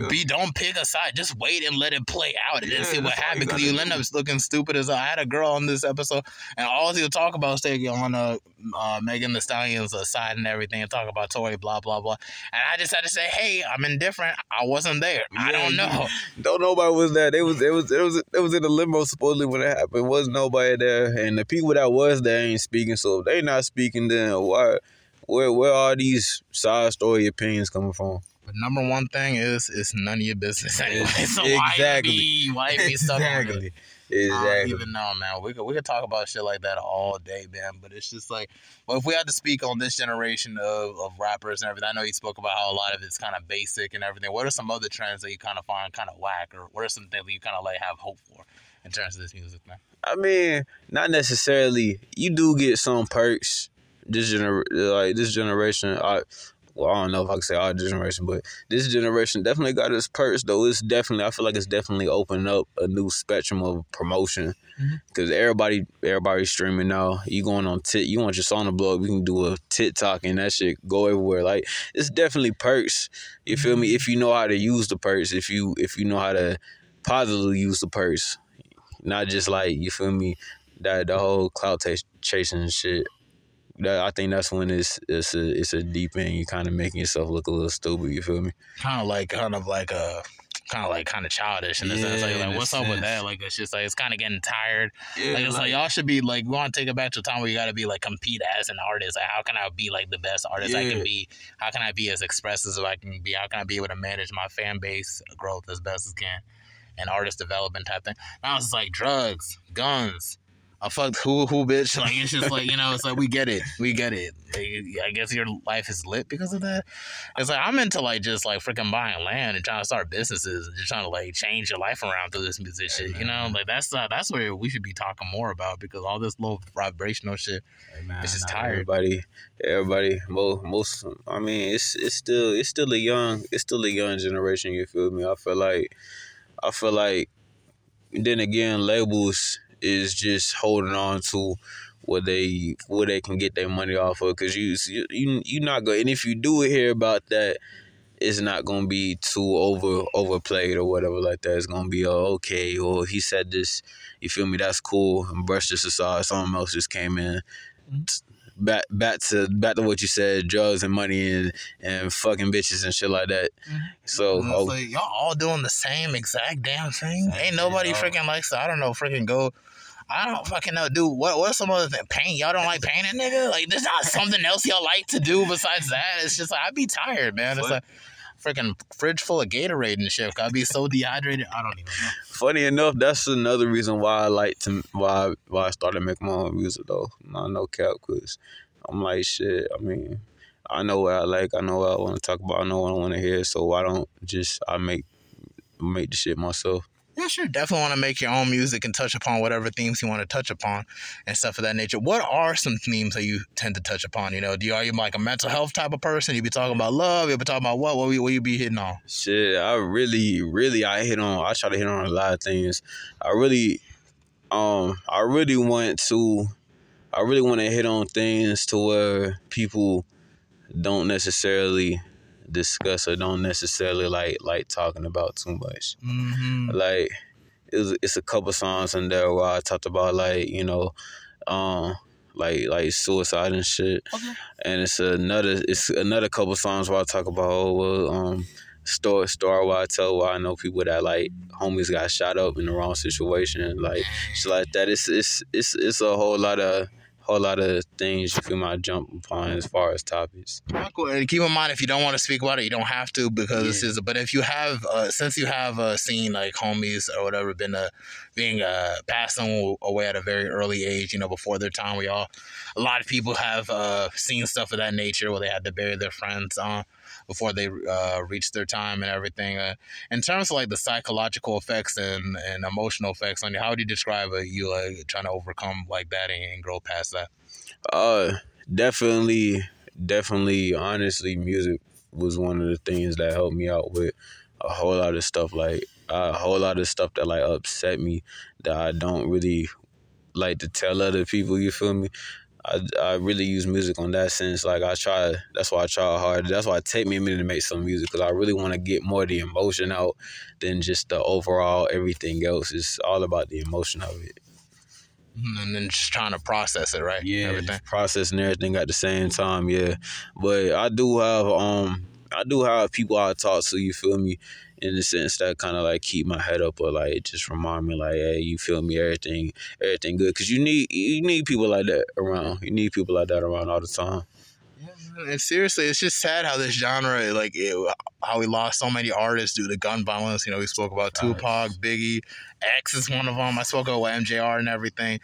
S1: Be don't pick a side. Just wait and let it play out and yeah, then see what happens. Because you end up looking stupid as I had a girl on this episode, and all he'll talk about is taking on uh, uh, Megan Thee Stallion's uh, side and everything, and talk about Tory, blah blah blah. And I just had to say, hey, I'm indifferent. I wasn't there. Yeah, I don't know.
S2: Don't nobody was there. It was it was it was it was in the limo supposedly when it happened. Was nobody there, and the people that was there ain't speaking. So if they not speaking, then why? Where where are these side story opinions coming from?
S1: But number one thing is it's none of your business anyway. So exactly. why be why be stuck exactly. Exactly. I don't even know, man. We could we could talk about shit like that all day, man. But it's just like, well, if we had to speak on this generation of, of rappers and everything, I know you spoke about how a lot of it's kind of basic and everything. What are some other trends that you kind of find kind of whack, or what are some things that you kind of like have hope for in terms of this music, man?
S2: I mean, not necessarily. You do get some perks. This gener like this generation, I well, I don't know if I can say our generation, but this generation definitely got its perks though. It's definitely I feel like it's definitely opened up a new spectrum of promotion because mm-hmm. everybody everybody's streaming now. You going on tit, you want your song to blow up, you can do a TikTok and that shit go everywhere. Like it's definitely perks. You feel me? Mm-hmm. If you know how to use the perks, if you if you know how to positively use the perks, not just like you feel me that the whole cloud t- chasing shit that I think that's when it's it's a it's a deep end. You kind of making yourself look a little stupid. You feel me?
S1: Kind of like kind of like uh, a kind of like kind of childish in a yeah, sense. Like, like what's sense. up with that? Like it's just like it's kind of getting tired. Yeah, like it's like, like, y'all should be like we want to take it back to a time where you got to be like compete as an artist. Like how can I be like the best artist yeah. I can be? How can I be as expressive as I can be? How can I be able to manage my fan base growth as best as can? And artist development type thing. Now it's like drugs, guns, I fucked who who bitch. Like it's just like you know, it's like we get it, we get it. Like, I guess your life is lit because of that. It's like I'm into like just like freaking buying land and trying to start businesses and just trying to like change your life around through this music shit. You know, like that's uh, that's where we should be talking more about because all this low vibrational shit. Hey man, it's just tired.
S2: Everybody, everybody, most most. I mean, it's it's still it's still a young it's still a young generation. You feel me? I feel like I feel like. Then again, labels is just holding on to what they what they can get their money off of. Because you you you not going and if you do hear about that it's not gonna be too over overplayed or whatever like that. It's gonna be oh, okay or he said this. You feel me? That's cool. And brush this aside. Someone else just came in. Mm-hmm. back back to back to what you said drugs and money and and fucking bitches and shit like that. Mm-hmm. so
S1: oh, like, y'all all doing the same exact damn thing? Ain't nobody freaking likes to, I don't know freaking go I don't fucking know, dude. What what's some other thing? Paint? Y'all don't like painting, nigga? Like, there's not something else y'all like to do besides that. It's just like I'd be tired, man. It's like freaking fridge full of Gatorade and shit. I'd be so dehydrated. I don't even know.
S2: Funny enough, that's another reason why I like to why why I started making my own music though. Not no cap, cause I'm like shit. I mean, I know what I like. I know what I want to talk about. I know what I want to hear. So why don't just I make make the shit myself?
S1: Yeah, sure. Definitely want to make your own music and touch upon whatever themes you want to touch upon and stuff of that nature. What are some themes that you tend to touch upon? You know, do you are you like a mental health type of person? You be talking about love. You be talking about what? What will you be hitting on?
S2: Shit, I really, really, I hit on. I try to hit on a lot of things. I really, um, I really want to, I really want to hit on things to where people don't necessarily discuss or don't necessarily like like talking about too much. Mm-hmm. Like it's it's a couple songs in there where I talked about like you know, um, like like suicide and shit. Okay. And it's another it's another couple songs where I talk about oh, well, um story story where I tell why I know people that like homies got shot up in the wrong situation, like shit like that. It's it's it's it's a whole lot of whole lot of things you feel my jump upon as far as topics.
S1: Cool. And keep in mind if you don't want to speak about it, you don't have to because yeah. this is. But if you have, uh, since you have uh, seen like homies or whatever been uh, being uh, passing away at a very early age, you know, before their time, we all, a lot of people have uh, seen stuff of that nature where they had to bury their friends. Uh, before they uh, reach their time and everything. Uh, in terms of like the psychological effects and, and emotional effects on you, how would you describe uh, you like trying to overcome like that and, and grow past that?
S2: Uh, definitely, definitely. Honestly, music was one of the things that helped me out with a whole lot of stuff like a whole lot of stuff that like upset me that I don't really like to tell other people. You feel me? I, I really use music on that sense. Like I try, that's why I try hard. That's why it take me a minute to make some music because I really want to get more of the emotion out than just the overall everything else. It's all about the emotion of it.
S1: Mm-hmm, and then just trying to process it, right?
S2: Yeah, everything. processing everything at the same time. Yeah, but I do have um, I do have people I talk to. You feel me? In the sense that kind of like keep my head up or like just remind me like hey you feel me? Everything everything good. Because you need you need people like that around. You need people like that around all the time
S1: and seriously, it's just sad how this genre, like, it, how we lost so many artists due to gun violence. You know, we spoke about Tupac, Biggie, X is one of them. I spoke about MJR and everything,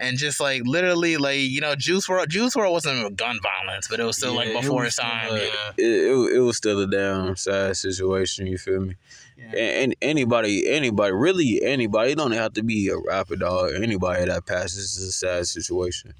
S1: and just like literally, like you know, Juice WRLD, Juice WRLD wasn't gun violence, but it was still yeah, like before its time. yeah,
S2: it, it, it was still a damn sad situation. You feel me? Yeah. And anybody, anybody, really anybody, it don't have to be a rapper dog. Anybody that passes is a sad situation.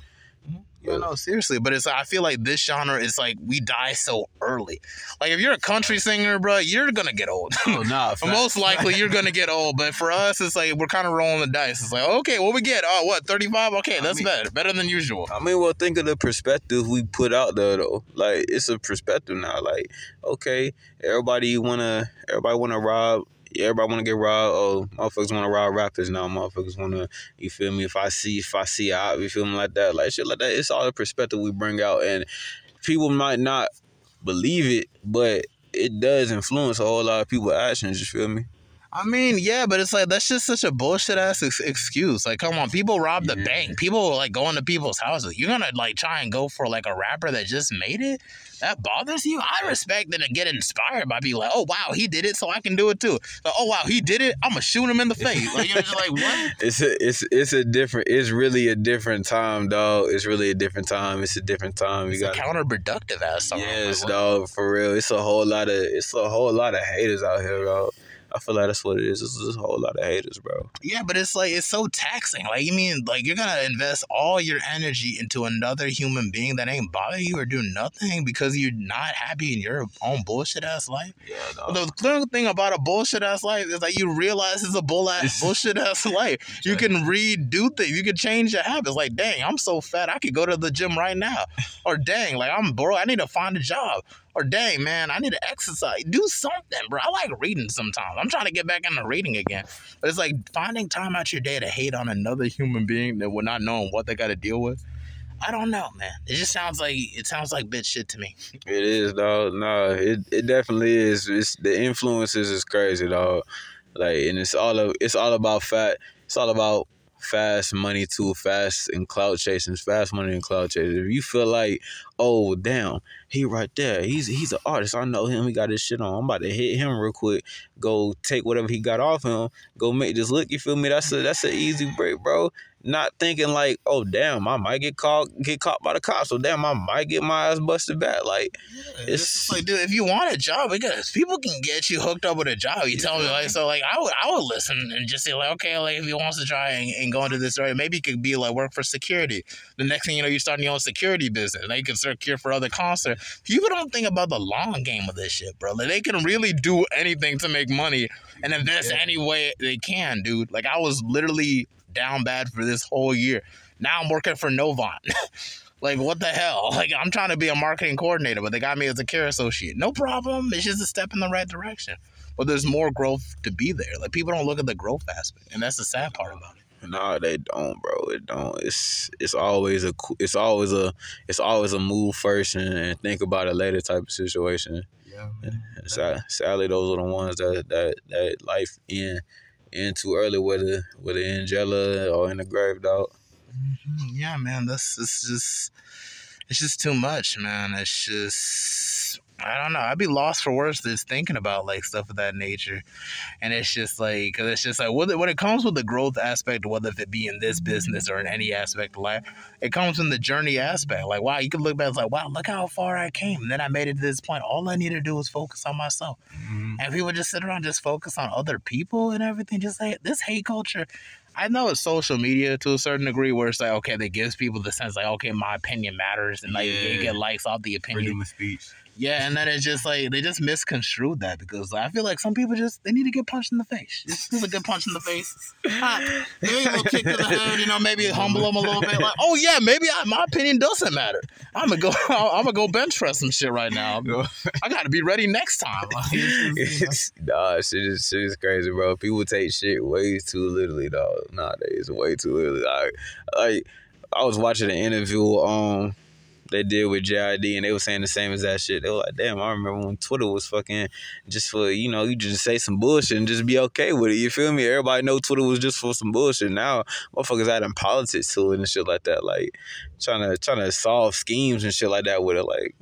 S1: Yeah, no, seriously. But it's I feel like this genre is like we die so early. Like if you're a country singer, bro, you're gonna get old. Oh nah, most likely you're gonna get old. But for us, it's like we're kind of rolling the dice. It's like okay, what we get? Oh, what thirty five? Okay, that's I mean, better, better than usual.
S2: I mean, well, think of the perspective we put out there though. Like it's a perspective now. Like okay, everybody wanna everybody wanna rob everybody want to get robbed. Oh, motherfuckers want to rob rappers now. Motherfuckers want to, you feel me? If I see, if I see I, you feel me like that, like shit like that. It's all the perspective we bring out, and people might not believe it, but it does influence a whole lot of people's actions. You feel me?
S1: I mean, yeah, but it's like that's just such a bullshit ass ex- excuse. Like, come on, people rob the yeah. bank. People like go into people's houses. You're gonna like try and go for like a rapper that just made it. That bothers you. I respect that and get inspired by being like, oh wow, he did it, so I can do it too. Like, oh wow, he did it. I'm gonna shoot him in the face. Like you're just like, what?
S2: It's a, it's it's a different. It's really a different time, dog. It's really a different time. It's a different time.
S1: You got counterproductive ass.
S2: Yes, like, dog. For real, it's a whole lot of it's a whole lot of haters out here, dog. I feel like that's what it is. It's just a whole lot of haters, bro.
S1: Yeah, but it's like it's so taxing. Like you mean like you're gonna invest all your energy into another human being that ain't bother you or do nothing because you're not happy in your own bullshit ass life. Yeah, no. The clear thing about a bullshit ass life is that you realize it's a bull ass bullshit ass life. You can redo things. You can change your habits. Like, dang, I'm so fat. I could go to the gym right now. Or dang, like I'm bro, I need to find a job. Or dang, man, I need to exercise. Do something, bro. I like reading sometimes. I'm trying to get back into reading again. But it's like finding time out your day to hate on another human being that we're not knowing what they got to deal with. I don't know, man. It just sounds like it sounds like bitch shit to me.
S2: It is, dog. No, it, it definitely is. It's the influences is crazy, dog. Like, and it's all of, it's all about fat. It's all about fast money too, fast and cloud chasing, fast money and cloud chasing. If you feel like, oh damn, he right there, he's he's an artist. I know him. He got his shit on. I'm about to hit him real quick. Go take whatever he got off him. Go make this look. You feel me? That's a that's an easy break, bro not thinking like, oh damn, I might get caught get caught by the cops. So damn, I might get my ass busted back. Like
S1: yeah, it's like, dude, if you want a job, because people can get you hooked up with a job. You tell me like so like I would I would listen and just say like, okay, like if he wants to try and, and go into this area, maybe he could be like work for security. The next thing you know, you're starting your own security business. Now you can secure for other concerts. People don't think about the long game of this shit, bro. Like they can really do anything to make money and invest yeah. any way they can, dude. Like I was literally down bad for this whole year. Now I'm working for Novant. like what the hell? Like I'm trying to be a marketing coordinator, but they got me as a care associate. No problem. It's just a step in the right direction. But there's more growth to be there. Like people don't look at the growth aspect, and that's the sad part about it.
S2: No, they don't, bro. It don't. It's it's always a it's always a it's always a move first and, and think about it later type of situation. Yeah, man. And sadly, those are the ones that that that life in in too early with a with an Angela or in the grave, dog.
S1: Mm-hmm. Yeah, man, that's it's just it's just too much, man. It's just I don't know. I'd be lost for words just thinking about like stuff of that nature, and it's just like it's just like when it, when it comes with the growth aspect, whether if it be in this business or in any aspect of life, it comes from the journey aspect. Like wow, you can look back, it's like wow, look how far I came, and then I made it to this point. All I need to do is focus on myself. Mm-hmm and people just sit around just focus on other people and everything. Just say this hate culture. I know it's social media to a certain degree where it's like okay, that gives people the sense like okay, my opinion matters and like yeah. you get likes off the opinion.
S2: Freedom of speech.
S1: Yeah, and then it's just like they just misconstrued that because I feel like some people just they need to get punched in the face. This is a good punch in the face. maybe a little kick to the head, you know, maybe humble them a little bit. Like, oh yeah, maybe I, my opinion doesn't matter. I'm gonna go. I'm gonna go bench press some shit right now. I gotta be ready next time.
S2: nah, shit is shit is crazy, bro. People take shit way too literally, dog. Nowadays, way too literally. Like, like I was watching an interview. Um they did with JID and they were saying the same as that shit. They were like, damn, I remember when Twitter was fucking just for, you know, you just say some bullshit and just be okay with it. You feel me? Everybody know Twitter was just for some bullshit. Now motherfuckers adding politics to it and shit like that. Like trying to trying to solve schemes and shit like that with it. Like,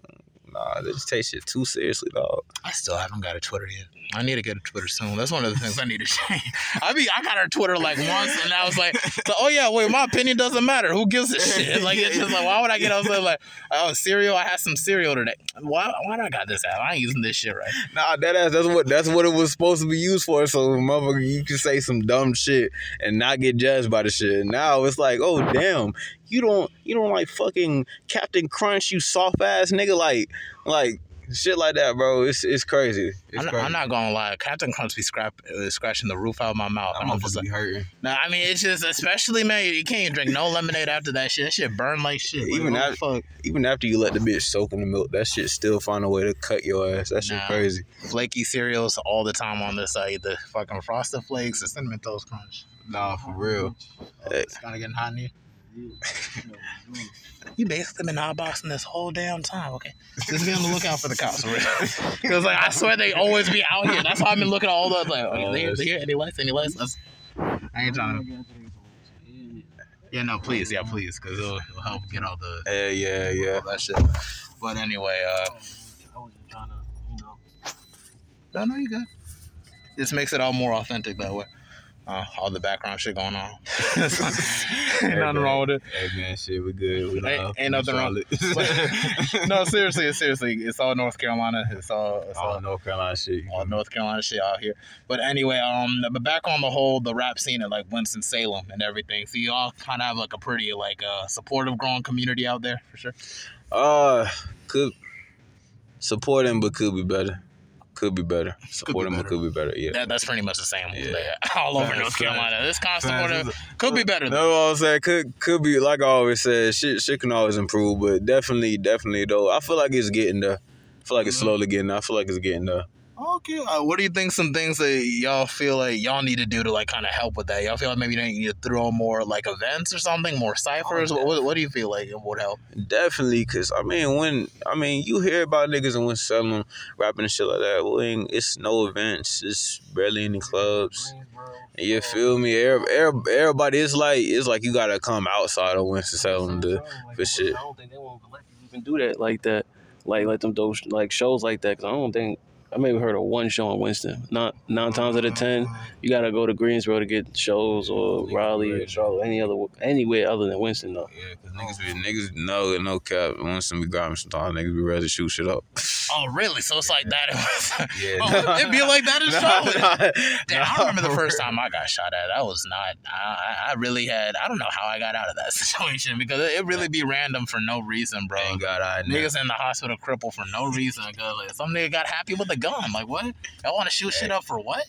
S2: nah, they just take shit too seriously, dog.
S1: I still haven't got a Twitter yet. I need to get a Twitter soon. That's one of the things I need to change. I mean, I got our Twitter like once, and I was like, so, oh yeah, wait, my opinion doesn't matter. Who gives a shit? Like it's just like, why would I get? I was like, oh, cereal. I had some cereal today. Why? Why do I got this app? I ain't using this shit right.
S2: Nah, that ass. That's what. That's what it was supposed to be used for. So, motherfucker, you can say some dumb shit and not get judged by the shit. Now it's like, oh damn, you don't, you don't like fucking Captain Crunch, you soft ass nigga. Like, like shit like that, bro. It's it's crazy. It's
S1: I'm,
S2: crazy.
S1: I'm, not gonna lie. Captain Crunch be scrap, uh, scratching the roof out of my mouth.
S2: I'm to be hurting.
S1: No, I mean it's just especially man. You can't even drink no lemonade after that shit. That shit burn like shit.
S2: Even
S1: like,
S2: after, even after you let the bitch soak in the milk, that shit still find a way to cut your ass. That shit nah, crazy.
S1: Flaky cereals all the time on this side. The fucking frosted flakes, the cinnamon toast crunch.
S2: Nah, for real.
S1: Oh, it's kind of getting hot in here. you basically been hotboxing this whole damn time, okay? Just be on the lookout for the cops, Because like I swear they always be out here. That's why I've been looking at all the like, oh, they, they here, any lights, any lights? Let's, I ain't trying to. Yeah, no, please, yeah, please, because it'll, it'll, help get all the
S2: yeah, yeah, yeah,
S1: all that shit. But anyway, uh, I wasn't trying to, you know. No, no, you good. This makes it all more authentic that way uh, all the background shit going on. ain't hey, nothing wrong with it.
S2: Hey man, shit, we good. We
S1: ain't, ain't nothing wrong. no, seriously, seriously, it's all North Carolina. It's all it's
S2: all, all North Carolina shit.
S1: All North Carolina shit out here. But anyway, um, but back on the whole, the rap scene at like Winston Salem and everything. So you all kind of have like a pretty like uh supportive, growing community out there for sure.
S2: Uh, could support him, but could be better could be better. Support could them, could be better. Yeah,
S1: that, that's pretty much the same yeah. all over North Carolina. This kind of support could be better.
S2: No, I'm saying could could be like I always said. Shit, shit can always improve, but definitely, definitely though, I feel like it's getting there. I feel like it's slowly getting there. I feel like it's getting there.
S1: Okay. Uh, what do you think? Some things that y'all feel like y'all need to do to like kind of help with that. Y'all feel like maybe you need to throw more like events or something, more ciphers. Oh, what, what, do you feel like it would help?
S2: Definitely, cause I mean, when I mean you hear about niggas and when selling rapping and shit like that, well, it's no events. It's barely any clubs. You feel me? Everybody, it's like it's like you gotta come outside of Winston Salem to for shit. I don't think they
S3: won't let you even do that like that, like let them do like shows like that. Cause I don't think I maybe heard of one show in Winston. Not nine times out of ten, you gotta go to Greensboro to get shows or Raleigh or Charlotte, any other anywhere other than Winston though.
S2: Yeah, cause niggas be niggas no no cap. Winston be grabbing sometimes. Niggas be ready to shoot shit up.
S1: Oh really? So it's like that. yeah, oh, it'd be like that in Charlotte. Damn, I remember the first time I got shot at. That was not. I, I really had. I don't know how I got out of that situation because it really be random for no reason, bro.
S2: Thank God I
S1: niggas in the hospital crippled for no reason. Cause like, some nigga got happy with the gun. Like what? Y'all want to shoot shit up for what?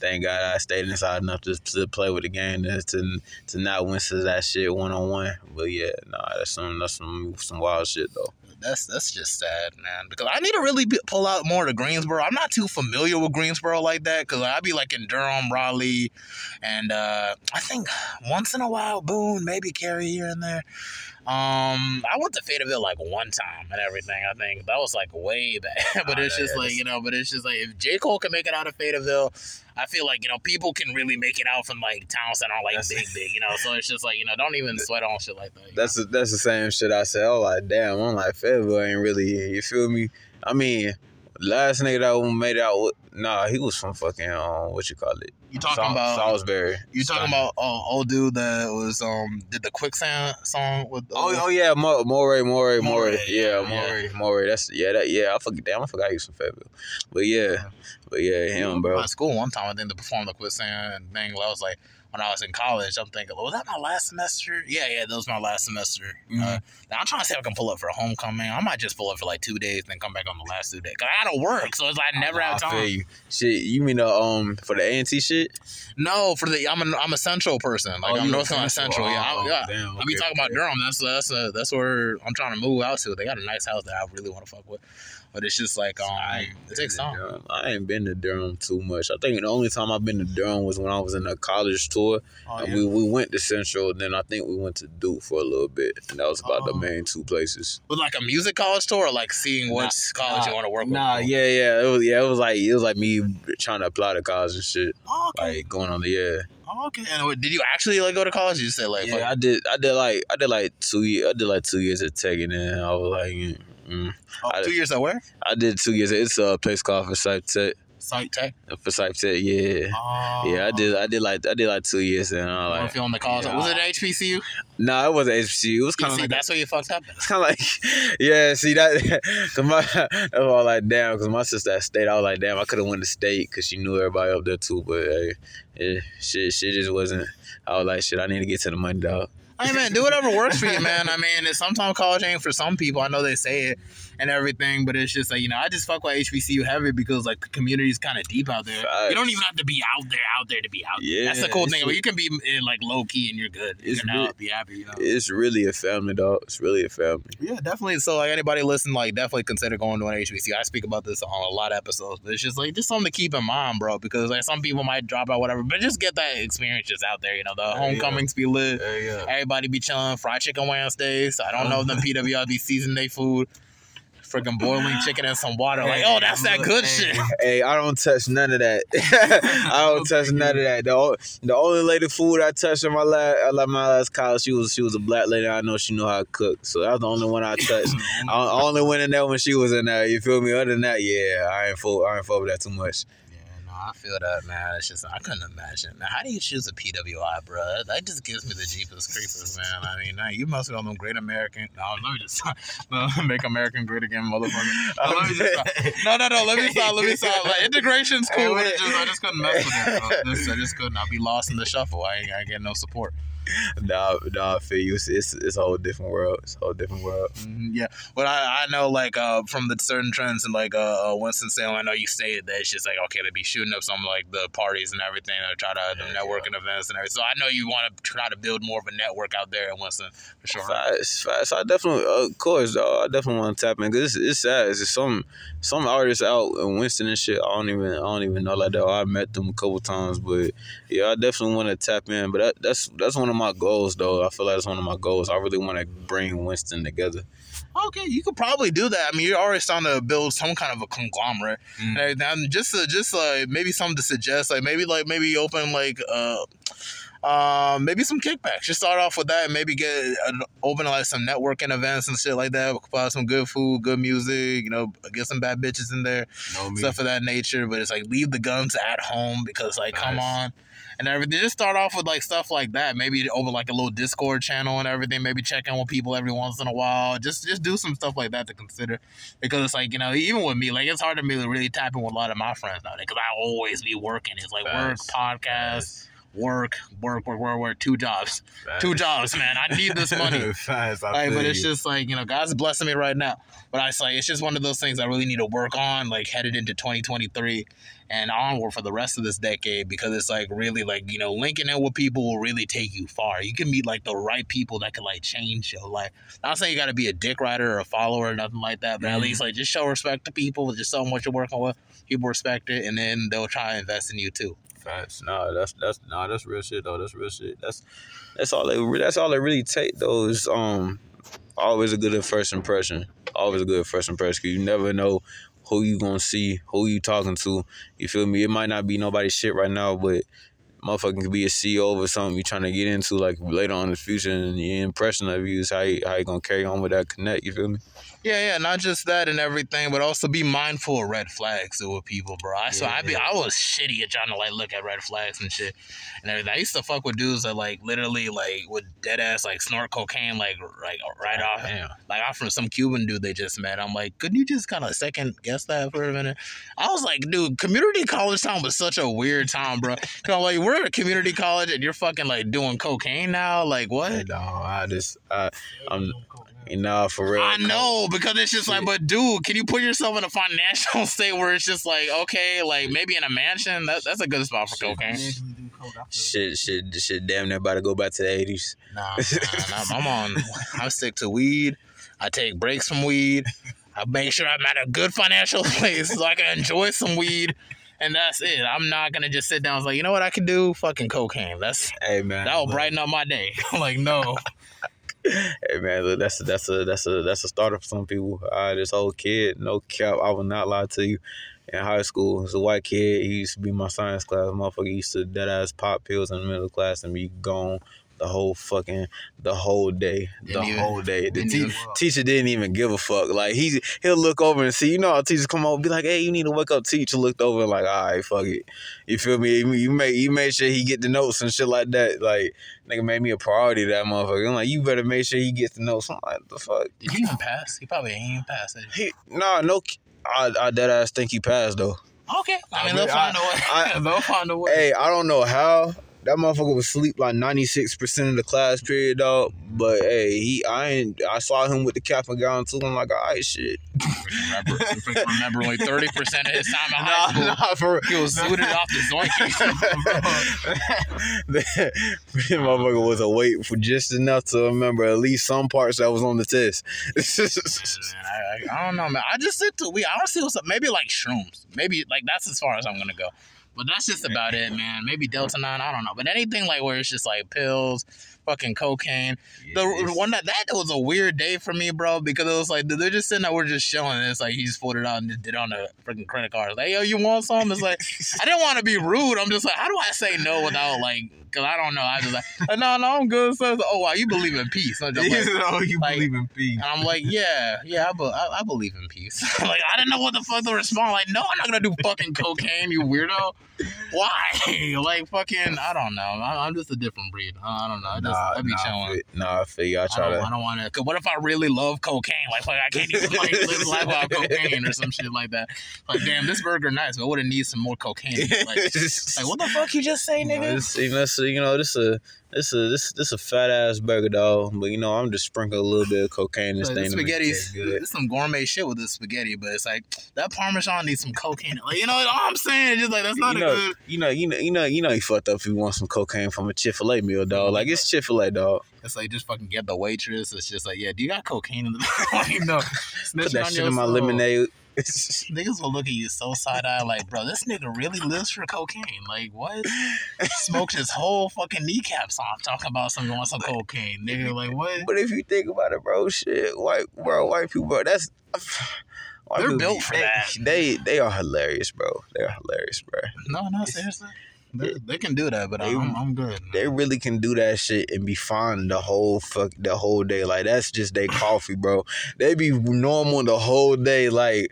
S2: Thank God I stayed inside enough to, to play with the game to to, to not win that shit one on one. But yeah, nah, that's some that's some some wild shit though.
S1: That's that's just sad, man. Because I need to really be, pull out more to Greensboro. I'm not too familiar with Greensboro like that because I'd be like in Durham, Raleigh, and uh, I think once in a while Boone, maybe Cary here and there. Um, I went to Fayetteville like one time and everything. I think that was like way back. but oh, it's just like you know. But it's just like if J Cole can make it out of Fayetteville, I feel like you know people can really make it out from like towns that aren't like that's big, big. You know, so it's just like you know, don't even sweat on shit like that.
S2: That's the, that's the same shit I said. Oh, like damn, I'm like Fayetteville ain't really. You feel me? I mean, last nigga that made out with, nah, he was from fucking um, what you call it,
S1: You talking about
S2: Salisbury?
S1: You talking about uh, old dude that was um did the quicksand song with? Uh,
S2: oh, oh yeah, Morray, Morray, Morray,
S1: Morray,
S2: yeah,
S1: yeah.
S2: Morray, Morray. That's yeah, that yeah. I forget. Damn, I forgot he was from Fayetteville. But yeah, but yeah, him, bro.
S1: At school one time, I think to perform the quicksand thing. I was like, when I was in college, I'm thinking, was that my last semester? Yeah, yeah, that was my last semester.
S2: Mhm.
S1: Uh, now I'm trying to see if I can pull up for a homecoming. I might just pull up for like two days, then come back on the last two days. Cause I gotta work, so it's like I never have
S2: I feel
S1: time.
S2: you. Shit, you mean the um for the A and T shit?
S1: No, for the I'm a, I'm a central person. Like
S2: Oh,
S1: I'm North Carolina Central. Yeah, I,
S2: Oh,
S1: yeah.
S2: damn,
S1: I be
S2: okay,
S1: talking about. Durham. That's that's uh, that's where I'm trying to move out to. They got a nice house that I really want to fuck with, but it's just like um,
S2: I
S1: it takes time.
S2: I ain't been to Durham too much. I think the only time I've been to Durham was when I was in a college tour.
S1: Oh,
S2: And
S1: yeah.
S2: we, we went to Central, and then I think we went to Duke for a little bit, and that was about the
S1: Oh.
S2: main two places.
S1: With like a music college tour, or like seeing what college you want to work
S2: Nah,
S1: with.
S2: yeah, yeah, it was yeah, it was like it was like me trying to apply to college and shit,
S1: Oh, okay.
S2: like going on the yeah.
S1: Oh, okay. And what- did you actually like go to college? You said like,
S2: Yeah, I did. I did like I did like two years. I did like two years at Tech, and then I was like, mm,
S1: oh,
S2: I-
S1: two years at where?
S2: I did two years. It's a place called Forsyth Tech.
S1: Site Tech.
S2: Forsyth Tech, yeah,
S1: Oh.
S2: yeah. I did. I did like I did like two years, and I
S1: like, feeling the college.
S2: yeah.
S1: Was it HBCU?
S2: nah, it wasn't HBCU. It was kind of like
S1: that's where you fucked up.
S2: It's kind of like, yeah. See that? Cause my, I was all like, damn. Cause my sister at state, I was like, damn. I could have went to state because she knew everybody up there too. But hey, yeah, shit, shit just wasn't. I was like, shit. I need to get to the money, dog.
S1: Hey man, do whatever works for you, man. I mean, it's sometimes college ain't for some people. I know they say it and everything, but it's just like you know, I just fuck with HBCU heavy because like the community is kind of deep out there. You don't even have to be out there, out there to be out. there.
S2: Yeah,
S1: that's the cool thing.
S2: re-
S1: you can be in, eh, like low key and you're good. You can
S2: re-
S1: out, be happy. You know.
S2: It's really a family, dog. It's really a family.
S1: Yeah, definitely. So like anybody listen, like definitely consider going to an HBCU. I speak about this on a lot of episodes, but it's just like just something to keep in mind, bro. Because like some people might drop out, whatever, but just get that experience just out there. You know, the
S2: Yeah,
S1: homecomings be lit.
S2: yeah.
S1: Everybody be chilling. Fried chicken Wednesdays. I don't know if them PWI be season their food. Freaking boiling chicken and some water. Like, oh, that's that good shit.
S2: Hey, I don't touch none of that. I don't touch none of that. The, o- the only lady food I touched in my last, I uh, like my last college, she was she was a black lady. I know she knew how to cook, so that was the only one I touched. I, I only went in there when she was in there. You feel me? Other than that, yeah, I ain't full. I ain't full with that too much.
S1: I feel that, man. It's just I couldn't imagine. Man, how do you choose a PWI, bro? That, just gives me the jeepers creepers, man. I mean, nah, you must be on them great American. No, let me just no, make American great again, motherfucker. No, let me just stop. No, no, no. Let me stop. Let me stop. Like, integration's cool, but it just, I just couldn't mess with it. Bro. I just couldn't. I'll be lost in the shuffle. I ain't, I ain't getting no support.
S2: nah, nah, I feel you. It's, it's it's a whole different world. It's a whole different world.
S1: Mhm, yeah, but I, I know like uh, from the certain trends and like uh, uh, Winston Salem, I know you stated that it's just like okay, they be shooting up some like the parties and everything, or try to the networking events and everything. So I know you want to try to build more of a network out there in Winston for sure.
S2: Facts, facts. I definitely, of course, dog. I definitely want to tap in because it's, it's sad. It's some some artists out in Winston and shit. I don't even I don't even know like that. I met them a couple times, but yeah, I definitely want to tap in. But that, that's that's one of my goals, though. I feel like it's one of my goals. I really want to bring Winston together.
S1: Okay, you could probably do that. I mean, you're already starting to build some kind of a conglomerate. And everything. And just to, just like maybe something to suggest, like maybe like maybe open like uh. Um, maybe some kickbacks. Just start off with that, and maybe get uh, open like some networking events and shit like that. Buy some good food, good music. You know, get some bad bitches in there,
S2: Know
S1: stuff of that nature. But it's like leave the guns at home because like come on, and everything. Just start off with like stuff like that. Maybe over like a little Discord channel and everything. Maybe check in with people every once in a while. Just just do some stuff like that to consider because it's like you know even with me like it's hard to me to really tap in with a lot of my friends nowadays because I always be working. It's like work,
S2: Facts.
S1: Work, work, work, work, work. Two jobs, two jobs, man. I need this money.
S2: Facts, I
S1: Like, but it's just like you know, God's blessing me right now. But I say it's just one of those things I really need to work on, like headed into 2023 and onward for the rest of this decade, because it's like really like you know, linking in with people will really take you far. You can meet like the right people that can like change your life. Not saying you got to be a dick rider or a follower or nothing like that, but at
S2: Mhm.
S1: least like just show respect to people, just show them what you're working with. People respect it, and then they'll try to invest in you too.
S2: Facts. Nah, that's that's nah, that's real shit though. That's real shit. That's that's all re- that's all they really take though is um always a good first impression. Always a good first impression. Cause you never know who you gonna see, who you talking to. You feel me? It might not be nobody's shit right now, but motherfucking could be a CEO of something you're trying to get into like later on in the future and the impression of you is how you, how you gonna carry on with that connect, you feel me?
S1: Yeah, yeah, not just that and everything, but also be mindful of red flags with people, bro. I so I be I was shitty at trying to like look at red flags and shit and everything. I used to fuck with dudes that like literally like would dead ass like snort cocaine like like right oh, off.
S2: Damn.
S1: Like I'm from some Cuban dude they just met. I'm like, could you just kind of second guess that for a minute? I was like, dude, community college time was such a weird time, bro. You know, like we're at a community college and you're fucking like doing cocaine now. Like what?
S2: No, I just I I'm Nah, for real.
S1: I know because it's just like, but dude, can you put yourself in a financial state where it's just like, okay, like maybe in a mansion, that, that's a good spot for cocaine.
S2: Shit, shit, shit. Damn, near about to go back to the eighties.
S1: Nah, nah, nah, I'm on. I stick to weed. I take breaks from weed. I make sure I'm at a good financial place so I can enjoy some weed. And that's it. I'm not gonna just sit down and like, you know what I can do? Fucking cocaine. That's
S2: Hey man,
S1: that'll
S2: look.
S1: brighten up my day. like, no.
S2: Hey man, look, that's a, that's a that's a that's a starter for some people. This old kid, no cap, I will not lie to you. In high school, he's a white kid. He used to be my science class. Motherfucker used to dead ass pop pills in the middle class and be gone the whole fucking the whole day. The
S1: Didn't even-
S2: whole day. The te- teacher didn't even give a fuck. Like he he'll look over and see. You know how teachers come over be like, "Hey, you need to wake up." Teacher looked over and like, "All right, fuck it." You feel me? You- made you made sure he get the notes and shit like that. Like nigga made me a priority. That motherfucker. I'm like, you better make sure he gets the notes. I'm like, the fuck.
S1: Did he even pass? He probably ain't even passed.
S2: He nah no. I I dead ass think he passed though.
S1: Okay. I mean,
S2: I
S1: they'll
S2: mean,
S1: find a way.
S2: I-
S1: they'll find a way.
S2: Hey, I don't know how that motherfucker was sleep like 96 percent of the class period, dog. But hey, he I ain't I saw him with the cap and gown too. I'm like, all right, shit.
S1: remember, remember only 30% of his time in high school.
S2: nah, for
S1: He was zooted off the zoinkies.
S2: that motherfucker was awake for just enough to remember at least some parts that was on the test.
S1: Man, I, I, I don't know, man. I just sit to we. I don't see what's up. Maybe like shrooms. Maybe like that's as far as I'm gonna go. But that's just about it, man. Maybe Delta Nine. I don't know. But anything like where it's just like pills, fucking cocaine. The one that that was a weird day for me, bro, because it was like they're just sitting there, we're just chilling, and it's like he just pulled it out and just did it on a freaking credit card. Like, yo, you want some? It's like I didn't want to be rude. I'm just like, how do I say no without like? Cause I don't know. I just like, no, no, I'm good. So, like, oh wow, you believe in peace? I'm just like,
S2: oh, you
S1: like-
S2: believe in peace.
S1: and I'm like, yeah, yeah, I, be- I, I believe in peace. like, I didn't know what the fuck to respond. Like, no, I'm not gonna do fucking cocaine, you weirdo. Why? like, fucking, I don't know. I, I'm just a different breed. I, I don't know. I just, I be
S2: nah,
S1: chilling.
S2: Nah, I feel you. I
S1: I
S2: try
S1: don't,
S2: to.
S1: I don't want to. What if I really love cocaine? Like, fuck, I can't even like live life without cocaine or some shit like that. Like, damn, this burger nice, but I would have need some more cocaine. Like, like, what the fuck you just say, nigga?
S2: this, you know, so, you know, this a this a this this a fat ass burger dog, but you know, I'm just sprinkling a little bit of cocaine and
S1: So
S2: thing
S1: the
S2: to it
S1: spaghetti's
S2: good.
S1: it's some gourmet shit with the spaghetti, but it's like that parmesan needs some cocaine. Like you know what I'm saying? Just like that's not
S2: you
S1: a good.
S2: you know, you know, you know, you know, you fucked up if you want some cocaine from a Chick Fil A meal, dog. Like it's Chick Fil A, dog.
S1: It's like just fucking get the waitress. It's just like yeah, do you got cocaine in the? like no,
S2: Put that shit in my lemonade.
S1: Niggas will look at you so side eye, like, bro, this nigga really lives for cocaine. Like, what? Smoked his whole fucking kneecaps off talking about some want some cocaine, nigga. Like, what?
S2: but if you think about it, bro, shit, white, bro, white people, bro, that's.
S1: They're
S2: people,
S1: built for
S2: they,
S1: that.
S2: They they are hilarious, bro. They are hilarious, bro.
S1: No, no, seriously. They, they can do that, but
S2: They-
S1: I'm, I'm good.
S2: They really can do that shit and be fine the whole fuck the whole day. Like that's just their coffee, bro. They be normal the whole day, like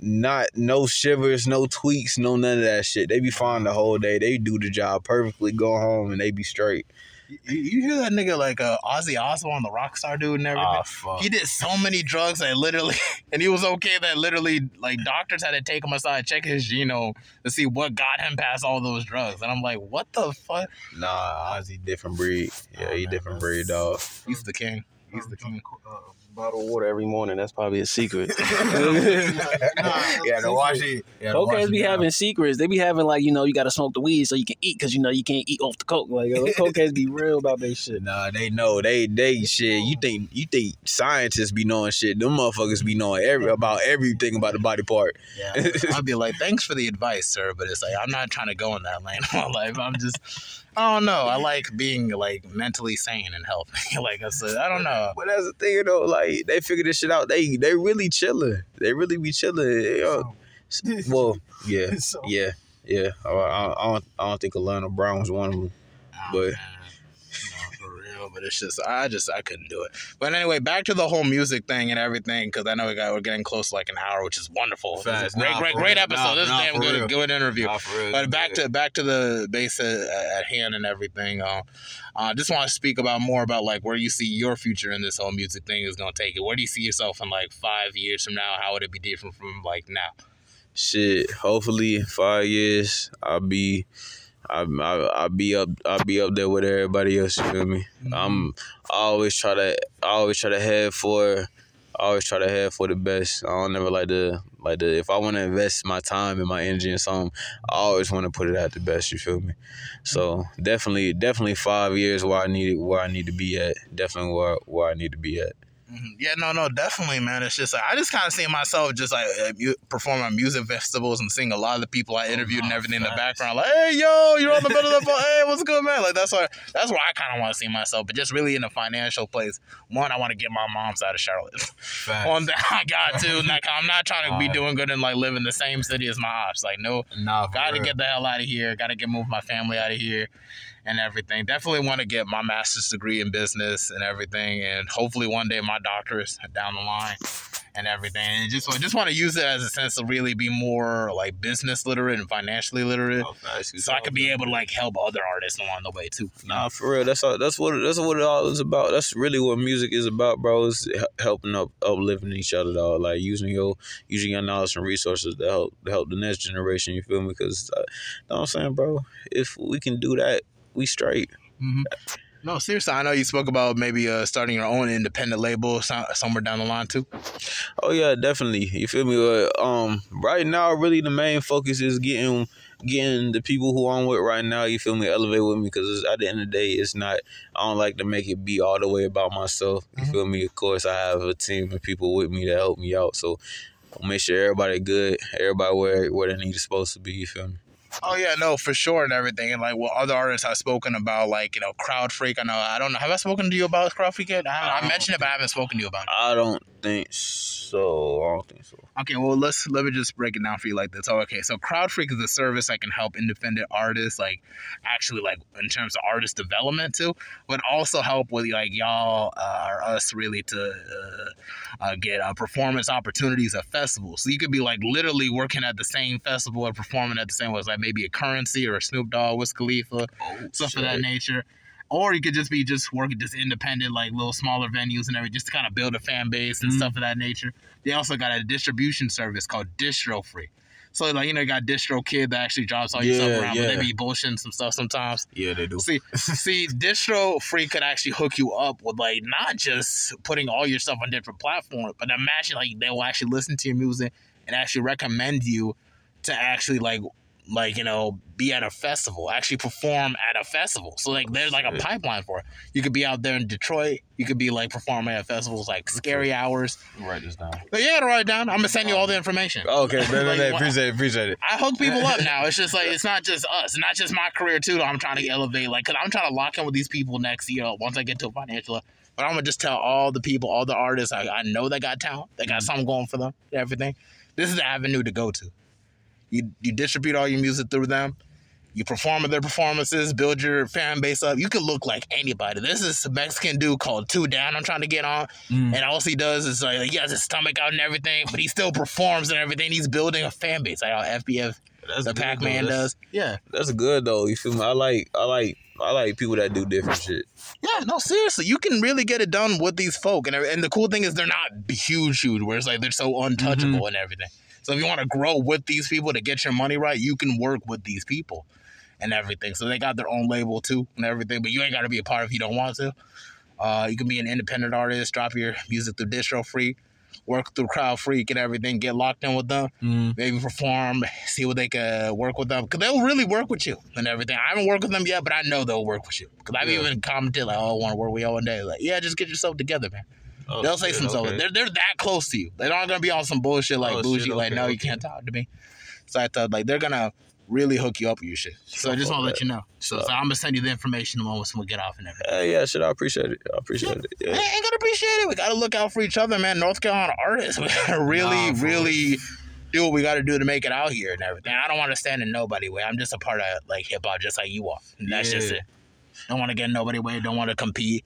S2: not no shivers, no tweaks, no none of that shit. They be fine the whole day. They do the job perfectly, go home and they be straight.
S1: You, hear that nigga like uh, Ozzy Osbourne, the rock star dude, and everything.
S2: Ah, fuck.
S1: he did so many drugs that literally, and he was okay. That literally, like doctors had to take him aside, check his genome to see what got him past all those drugs. And I'm like, what the fuck?
S2: Nah, Ozzy different breed. Yeah,
S1: Oh,
S2: he
S1: man,
S2: different breed, dog.
S1: He's the king. He's the king.
S3: Uh, Bottle of water every morning. That's probably a secret.
S2: yeah, to wash it. Yeah, to wash
S3: Cokeheads
S2: it
S3: be
S2: down.
S3: having secrets. They be having like you know you got to smoke the weed so you can eat because you know you can't eat off the coke. Like those cokeheads be real about that shit.
S2: Nah, they know. They they shit. You think you think scientists be knowing shit? Them motherfuckers be knowing every about everything about the body part.
S1: Yeah, I'd be like, thanks for the advice, sir, but it's like I'm not trying to go in that lane of my life. I'm just, I don't know. I like being like mentally sane and healthy. like I said, I don't know.
S2: But that's the thing though, like they figure this shit out. They they really chilling. They really be chilling. Yo, well, yeah, yeah, Yeah, I, I, I don't I don't think Alana Brown was one of them.
S1: Oh,
S2: But-
S1: man. No, for real. But it's just I just I couldn't do it. But anyway, back to the whole music thing and everything because I know we got we're getting close to like an hour, which is wonderful. Great,
S2: Nah,
S1: great, great
S2: real.
S1: episode.
S2: Nah,
S1: this is damn good,
S2: real.
S1: good interview.
S2: Real,
S1: But back to back to the base at, at hand and everything. Uh, I just want to speak about more about like where you see your future in this whole music thing is gonna take it. Where do you see yourself in like five years from now? How would it be different from like now?
S2: shit. Hopefully, five years, I'll be, I, I, I'll be up, I'll be up there with everybody else. You feel me? Mm-hmm. I'm, I always try to, I always try to head for, I always try to head for the best. I don't never like to, like to. If I want to invest my time and my energy in something, I always want to put it at the best. You feel me? So definitely, definitely five years where I need, where I need to be at. Definitely where, where I need to be at.
S1: Mhm. Yeah, no, no, definitely, man. It's just like I just kind of see myself just like performing at music festivals and seeing a lot of the people I interviewed and
S2: nah,
S1: everything in the background. Like, hey, yo, you're on the middle of the phone. Hey, what's good, man? Like that's why that's where I kind of want to see myself, but just really in a financial place. One, I want to get my mom's out of Charlotte. On that, I got to. Like, I'm not trying to be doing good and like live in the same city as my ops. Like, no,
S2: Nah,
S1: got to get the hell out of here. Got to get move my family out of here and everything. Definitely want to get my master's degree in business and everything, and hopefully one day my doctorate down the line and everything. And just I just want to use it as a sense to really be more like business literate and financially literate,
S2: Oh, facts.
S1: so I could be able to like help other artists along the way too.
S2: Nah, for real. That's all. That's what. That's what it all is about. That's really what music is about, bro. Is helping up, uplifting each other, dog. Like using your using your knowledge and resources to help to help the next generation. You feel me? Because, uh, know what I'm saying, bro. If we can do that, we straight.
S1: hmm No, seriously, I know you spoke about maybe uh, starting your own independent label somewhere down the line too.
S2: Oh yeah, definitely. You feel me? Uh, um, right now, really, the main focus is getting getting the people who I'm with right now. You feel me? Elevate with me because at the end of the day, it's not. I don't like to make it be all the way about myself. You
S1: Mhm.
S2: feel me? Of course, I have a team of people with me to help me out. So I'll make sure everybody good, everybody where where they need to supposed to be. You feel me?
S1: Oh yeah, no, for sure and everything. And like what other artists I've spoken about, like you know, Crowd Freak. I know I don't know. Have I spoken to you about Crowd Freak yet? I, I mentioned it, but I haven't spoken to you about it.
S2: I don't think so. I don't think so.
S1: Okay, well let's let me just break it down for you like this. Oh, okay, so Crowd Freak is a service that can help independent artists, like actually like in terms of artist development too, but also help with like y'all uh, or us really to uh, uh, get uh, performance opportunities at festivals. So you could be like literally working at the same festival or performing at the same was like maybe a Currency or a Snoop Dogg, Wiz Khalifa, stuff of that nature. Or you could just be just working just independent, like little smaller venues and everything, just to kind of build a fan base and
S2: Mhm.
S1: stuff of that nature. They also got a distribution service called Distro Free. So like you know, you got DistroKid that actually drops all your
S2: Yeah,
S1: stuff around, but
S2: yeah.
S1: they be bullshitting some stuff sometimes.
S2: Yeah, they do.
S1: See, see, Distro Free could actually hook you up with like not just putting all your stuff on different platforms, but imagine like they will actually listen to your music and actually recommend you to actually like like you know be at a festival, actually perform at a festival. So like there's like a pipeline for it. You could be out there in Detroit. You could be like performing at festivals like Scary Hours.
S2: Write this down.
S1: But yeah, write it down. I'm gonna send you all the um, information.
S2: Okay, no,
S1: Like, what-
S2: appreciate it, appreciate it.
S1: I hook people up now. It's just like it's not just us, not just my career too. I'm trying to elevate, like, cause I'm trying to lock in with these people next year once I get to a financial. But I'm gonna just tell all the people, all the artists I, I know that got talent, they got mm-hmm. something going for them, everything. This is the avenue to go to. You you distribute all your music through them. You perform at their performances, build your fan base up. You can look like anybody. This is a Mexican dude called Two Down. I'm trying to get on.
S2: Mm.
S1: And all he does is like he has his stomach out and everything, but he still performs and everything. He's building a fan base. Like how FBF
S2: That's
S1: the
S2: good,
S1: Pac Man
S2: That's-
S1: does. Yeah.
S2: That's good though. You feel me? I like, I like, I like people that do different shit.
S1: Yeah, no, seriously. You can really get it done with these folk. And, and the cool thing is they're not huge, huge, where it's like they're so untouchable and everything. So if you want to grow with these people to get your money right, you can work with these people and everything. So they got their own label too and everything, but you ain't got to be a part if you don't want to. Uh, you can be an independent artist, drop your music through Distro Free, work through Crowd Freak and everything, get locked in with them. maybe perform, see what they can work with them. Because they'll really work with you and everything. I haven't worked with them yet, but I know they'll work with you. Because I've
S2: Yeah.
S1: even commented, like, oh, I want to work with you one day. Like, yeah, just get yourself together, man.
S2: Oh,
S1: they'll say
S2: shit,
S1: some stuff.
S2: okay.
S1: They're, they're that close to you. They're not going to be on some bullshit like
S2: Oh, shit,
S1: bougie, like,
S2: okay,
S1: no, you can't talk to me. So I thought, like, they're going to really hook you up with your shit. So I just want to let you know. So, so I'm going to send you the information once we get off and everything.
S2: Yeah, yeah, shit. I appreciate it. I appreciate it.
S1: I
S2: Yeah.
S1: ain't gonna appreciate it. We gotta look out for each other, man. North Carolina artists, we gotta really,
S2: Nah,
S1: really do what we got to do to make it out here and everything. I don't want to stand in nobody way. I'm just a part of like hip hop, just like you are. And that's just it. Don't want to get in nobody way. Don't want to compete.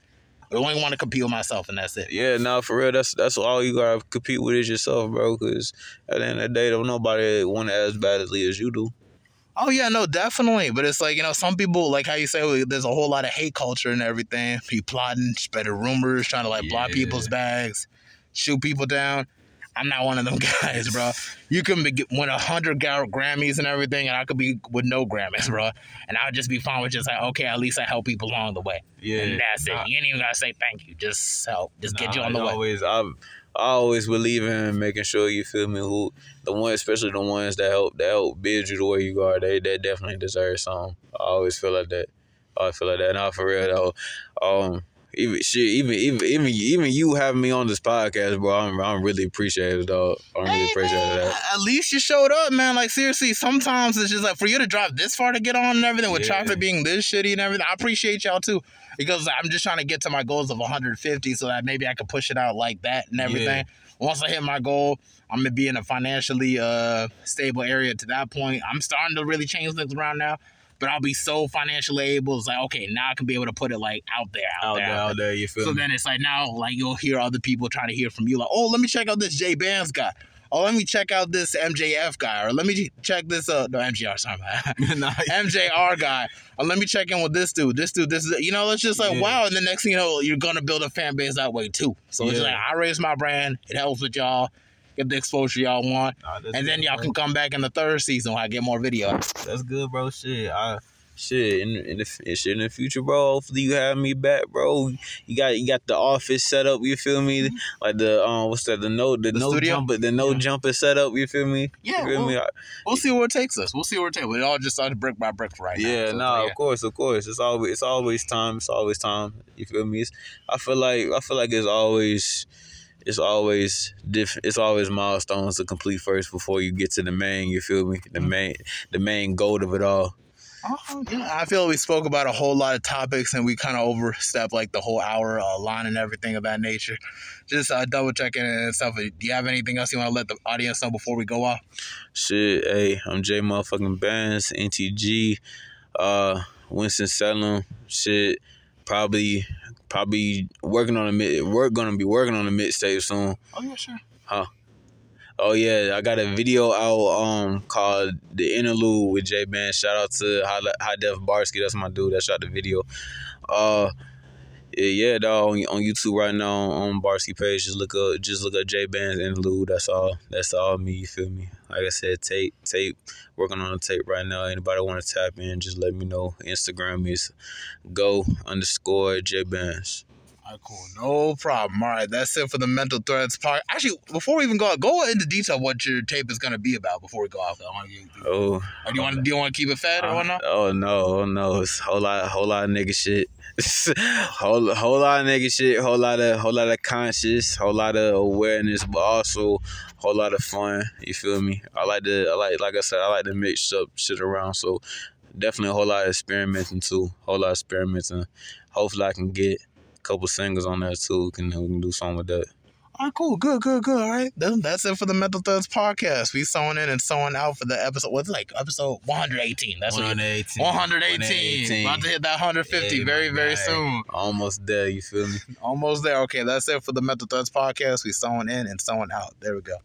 S1: I only want to compete with myself, and that's it.
S2: Yeah, nah, for real. That's that's all you gotta compete with is yourself, bro. Cause at the end of the day, don't nobody want it as badly as you do.
S1: Oh yeah, no, definitely. But it's like you know, some people like how you say there's a whole lot of hate culture and everything. People plotting, spreading rumors, trying to like block people's bags, shoot people down. I'm not one of them guys, bro. You can be, win a hundred Grammys and everything, and I could be with no Grammys, bro. And I'll just be fine with just like, okay, at least I help people along the way, and that's it. You ain't even gotta say thank you. Just help, just get you on the
S2: I
S1: way.
S2: Always, I, I always believe in making sure you feel me. Who the one, especially the ones that help that help build you the way you are. They they definitely deserve some. I always feel like that. I always feel like that. Now for real though, um, even shit, even even even even you having me on this podcast, bro. I'm I'm really appreciative, dog. I'm really
S1: Hey,
S2: appreciative
S1: man,
S2: of that.
S1: At least you showed up, man. Like seriously, sometimes it's just like for you to drive this far to get on and everything with
S2: Yeah.
S1: traffic being this shitty and everything. I appreciate y'all too because I'm just trying to get to my goals of 150 so that maybe I can push it out like that and everything. Once I hit my goal, I'm gonna be in a financially uh stable area. To that point, I'm starting to really change things around now. But I'll be so financially able. It's like okay, now I can be able to put it like out there, out,
S2: Out
S1: there,
S2: there,
S1: out
S2: there, you feel
S1: so
S2: me?
S1: then it's like now, like you'll hear other people trying to hear from you, like, oh, let me check out this JayBandz guy. Oh, let me check out this MJF guy, or let me check this uh no MGR, sorry, MJR guy. Or let me check in with this dude. This dude, this is you know, it's just like
S2: Yeah.
S1: wow. And the next thing you know, you're gonna build a fan base that way too. So it's like I raise my brand, it helps with y'all, get the exposure y'all want,
S2: nah,
S1: and then y'all
S2: bro.
S1: can come back in the third season when I get more videos.
S2: That's good, bro. Shit, I shit in, in the shit in the future, bro. Hopefully you have me back, bro. You got you got the office set up. You feel me? Like the um, what's that? The no, the,
S1: The
S2: no
S1: studio?
S2: jumper, the no
S1: Yeah.
S2: jumper set up. You feel me?
S1: Yeah,
S2: feel
S1: well,
S2: me? I-
S1: We'll see where it takes us. We'll see where it takes. us. It all just started brick by brick right now.
S2: yeah,
S1: So it's
S2: no, of course, of course. It's always it's always time. It's always time. You feel me? It's, I feel like I feel like it's always it's always different. It's always milestones to complete first before you get to the main. You feel me? The
S1: Mhm.
S2: main the main goal of it all.
S1: Oh, yeah. I feel we spoke about a whole lot of topics and we kind of overstepped like the whole hour uh, line and everything of that nature. Just uh, double checking and stuff. Do you have anything else you want to let the audience know before we go off?
S2: Shit, hey, I'm J motherfucking Bands, NTG, uh, Winston Salem. Shit, probably, probably working on a mid. We're gonna be working on a mixtape soon.
S1: Oh yeah, sure. Huh.
S2: Oh yeah, I got a video out um called the interlude with JayBandz. Shout out to High, High Def Barsky. That's my dude that shot the video. Uh. Yeah, yeah, dog. On, on YouTube right now on Barsky page, just look up, just look up JayBandz interlude. That's all. That's all me. You feel me? Like I said, tape, tape. Working on a tape right now. Anybody want to tap in? Just let me know. Instagram is go underscore J Bands.
S1: All right, cool. No problem. All right, that's it for the Mental Threads part. Actually, before we even go, go into detail what your tape is going to be about before we go off.
S2: Oh,
S1: do you want do you want to keep it fed or uh, whatnot?
S2: Oh no, oh no, it's a whole lot, whole lot of nigga shit. whole, whole lot of nigga shit. Whole lot of, whole lot of conscious. Whole lot of awareness, but also whole lot of fun. You feel me? I like to, I like, like I said, I like to mix up shit around. So definitely a whole lot of experimenting too. Whole lot of experimenting. Hopefully I can get a couple singles on there too. We can, we can do something with that.
S1: All right, cool, good, good, good. All right, then that's it for the Mental Threads podcast. We sewing in and sewing out for the episode. What's like episode 118? That's what. you-
S2: 118.
S1: 118. About to hit that 150
S2: Yeah,
S1: very, very
S2: guy.
S1: soon.
S2: Almost there. You feel me?
S1: Almost there. Okay, that's it for the Mental Threads podcast. We sewing in and sewing out. There we go.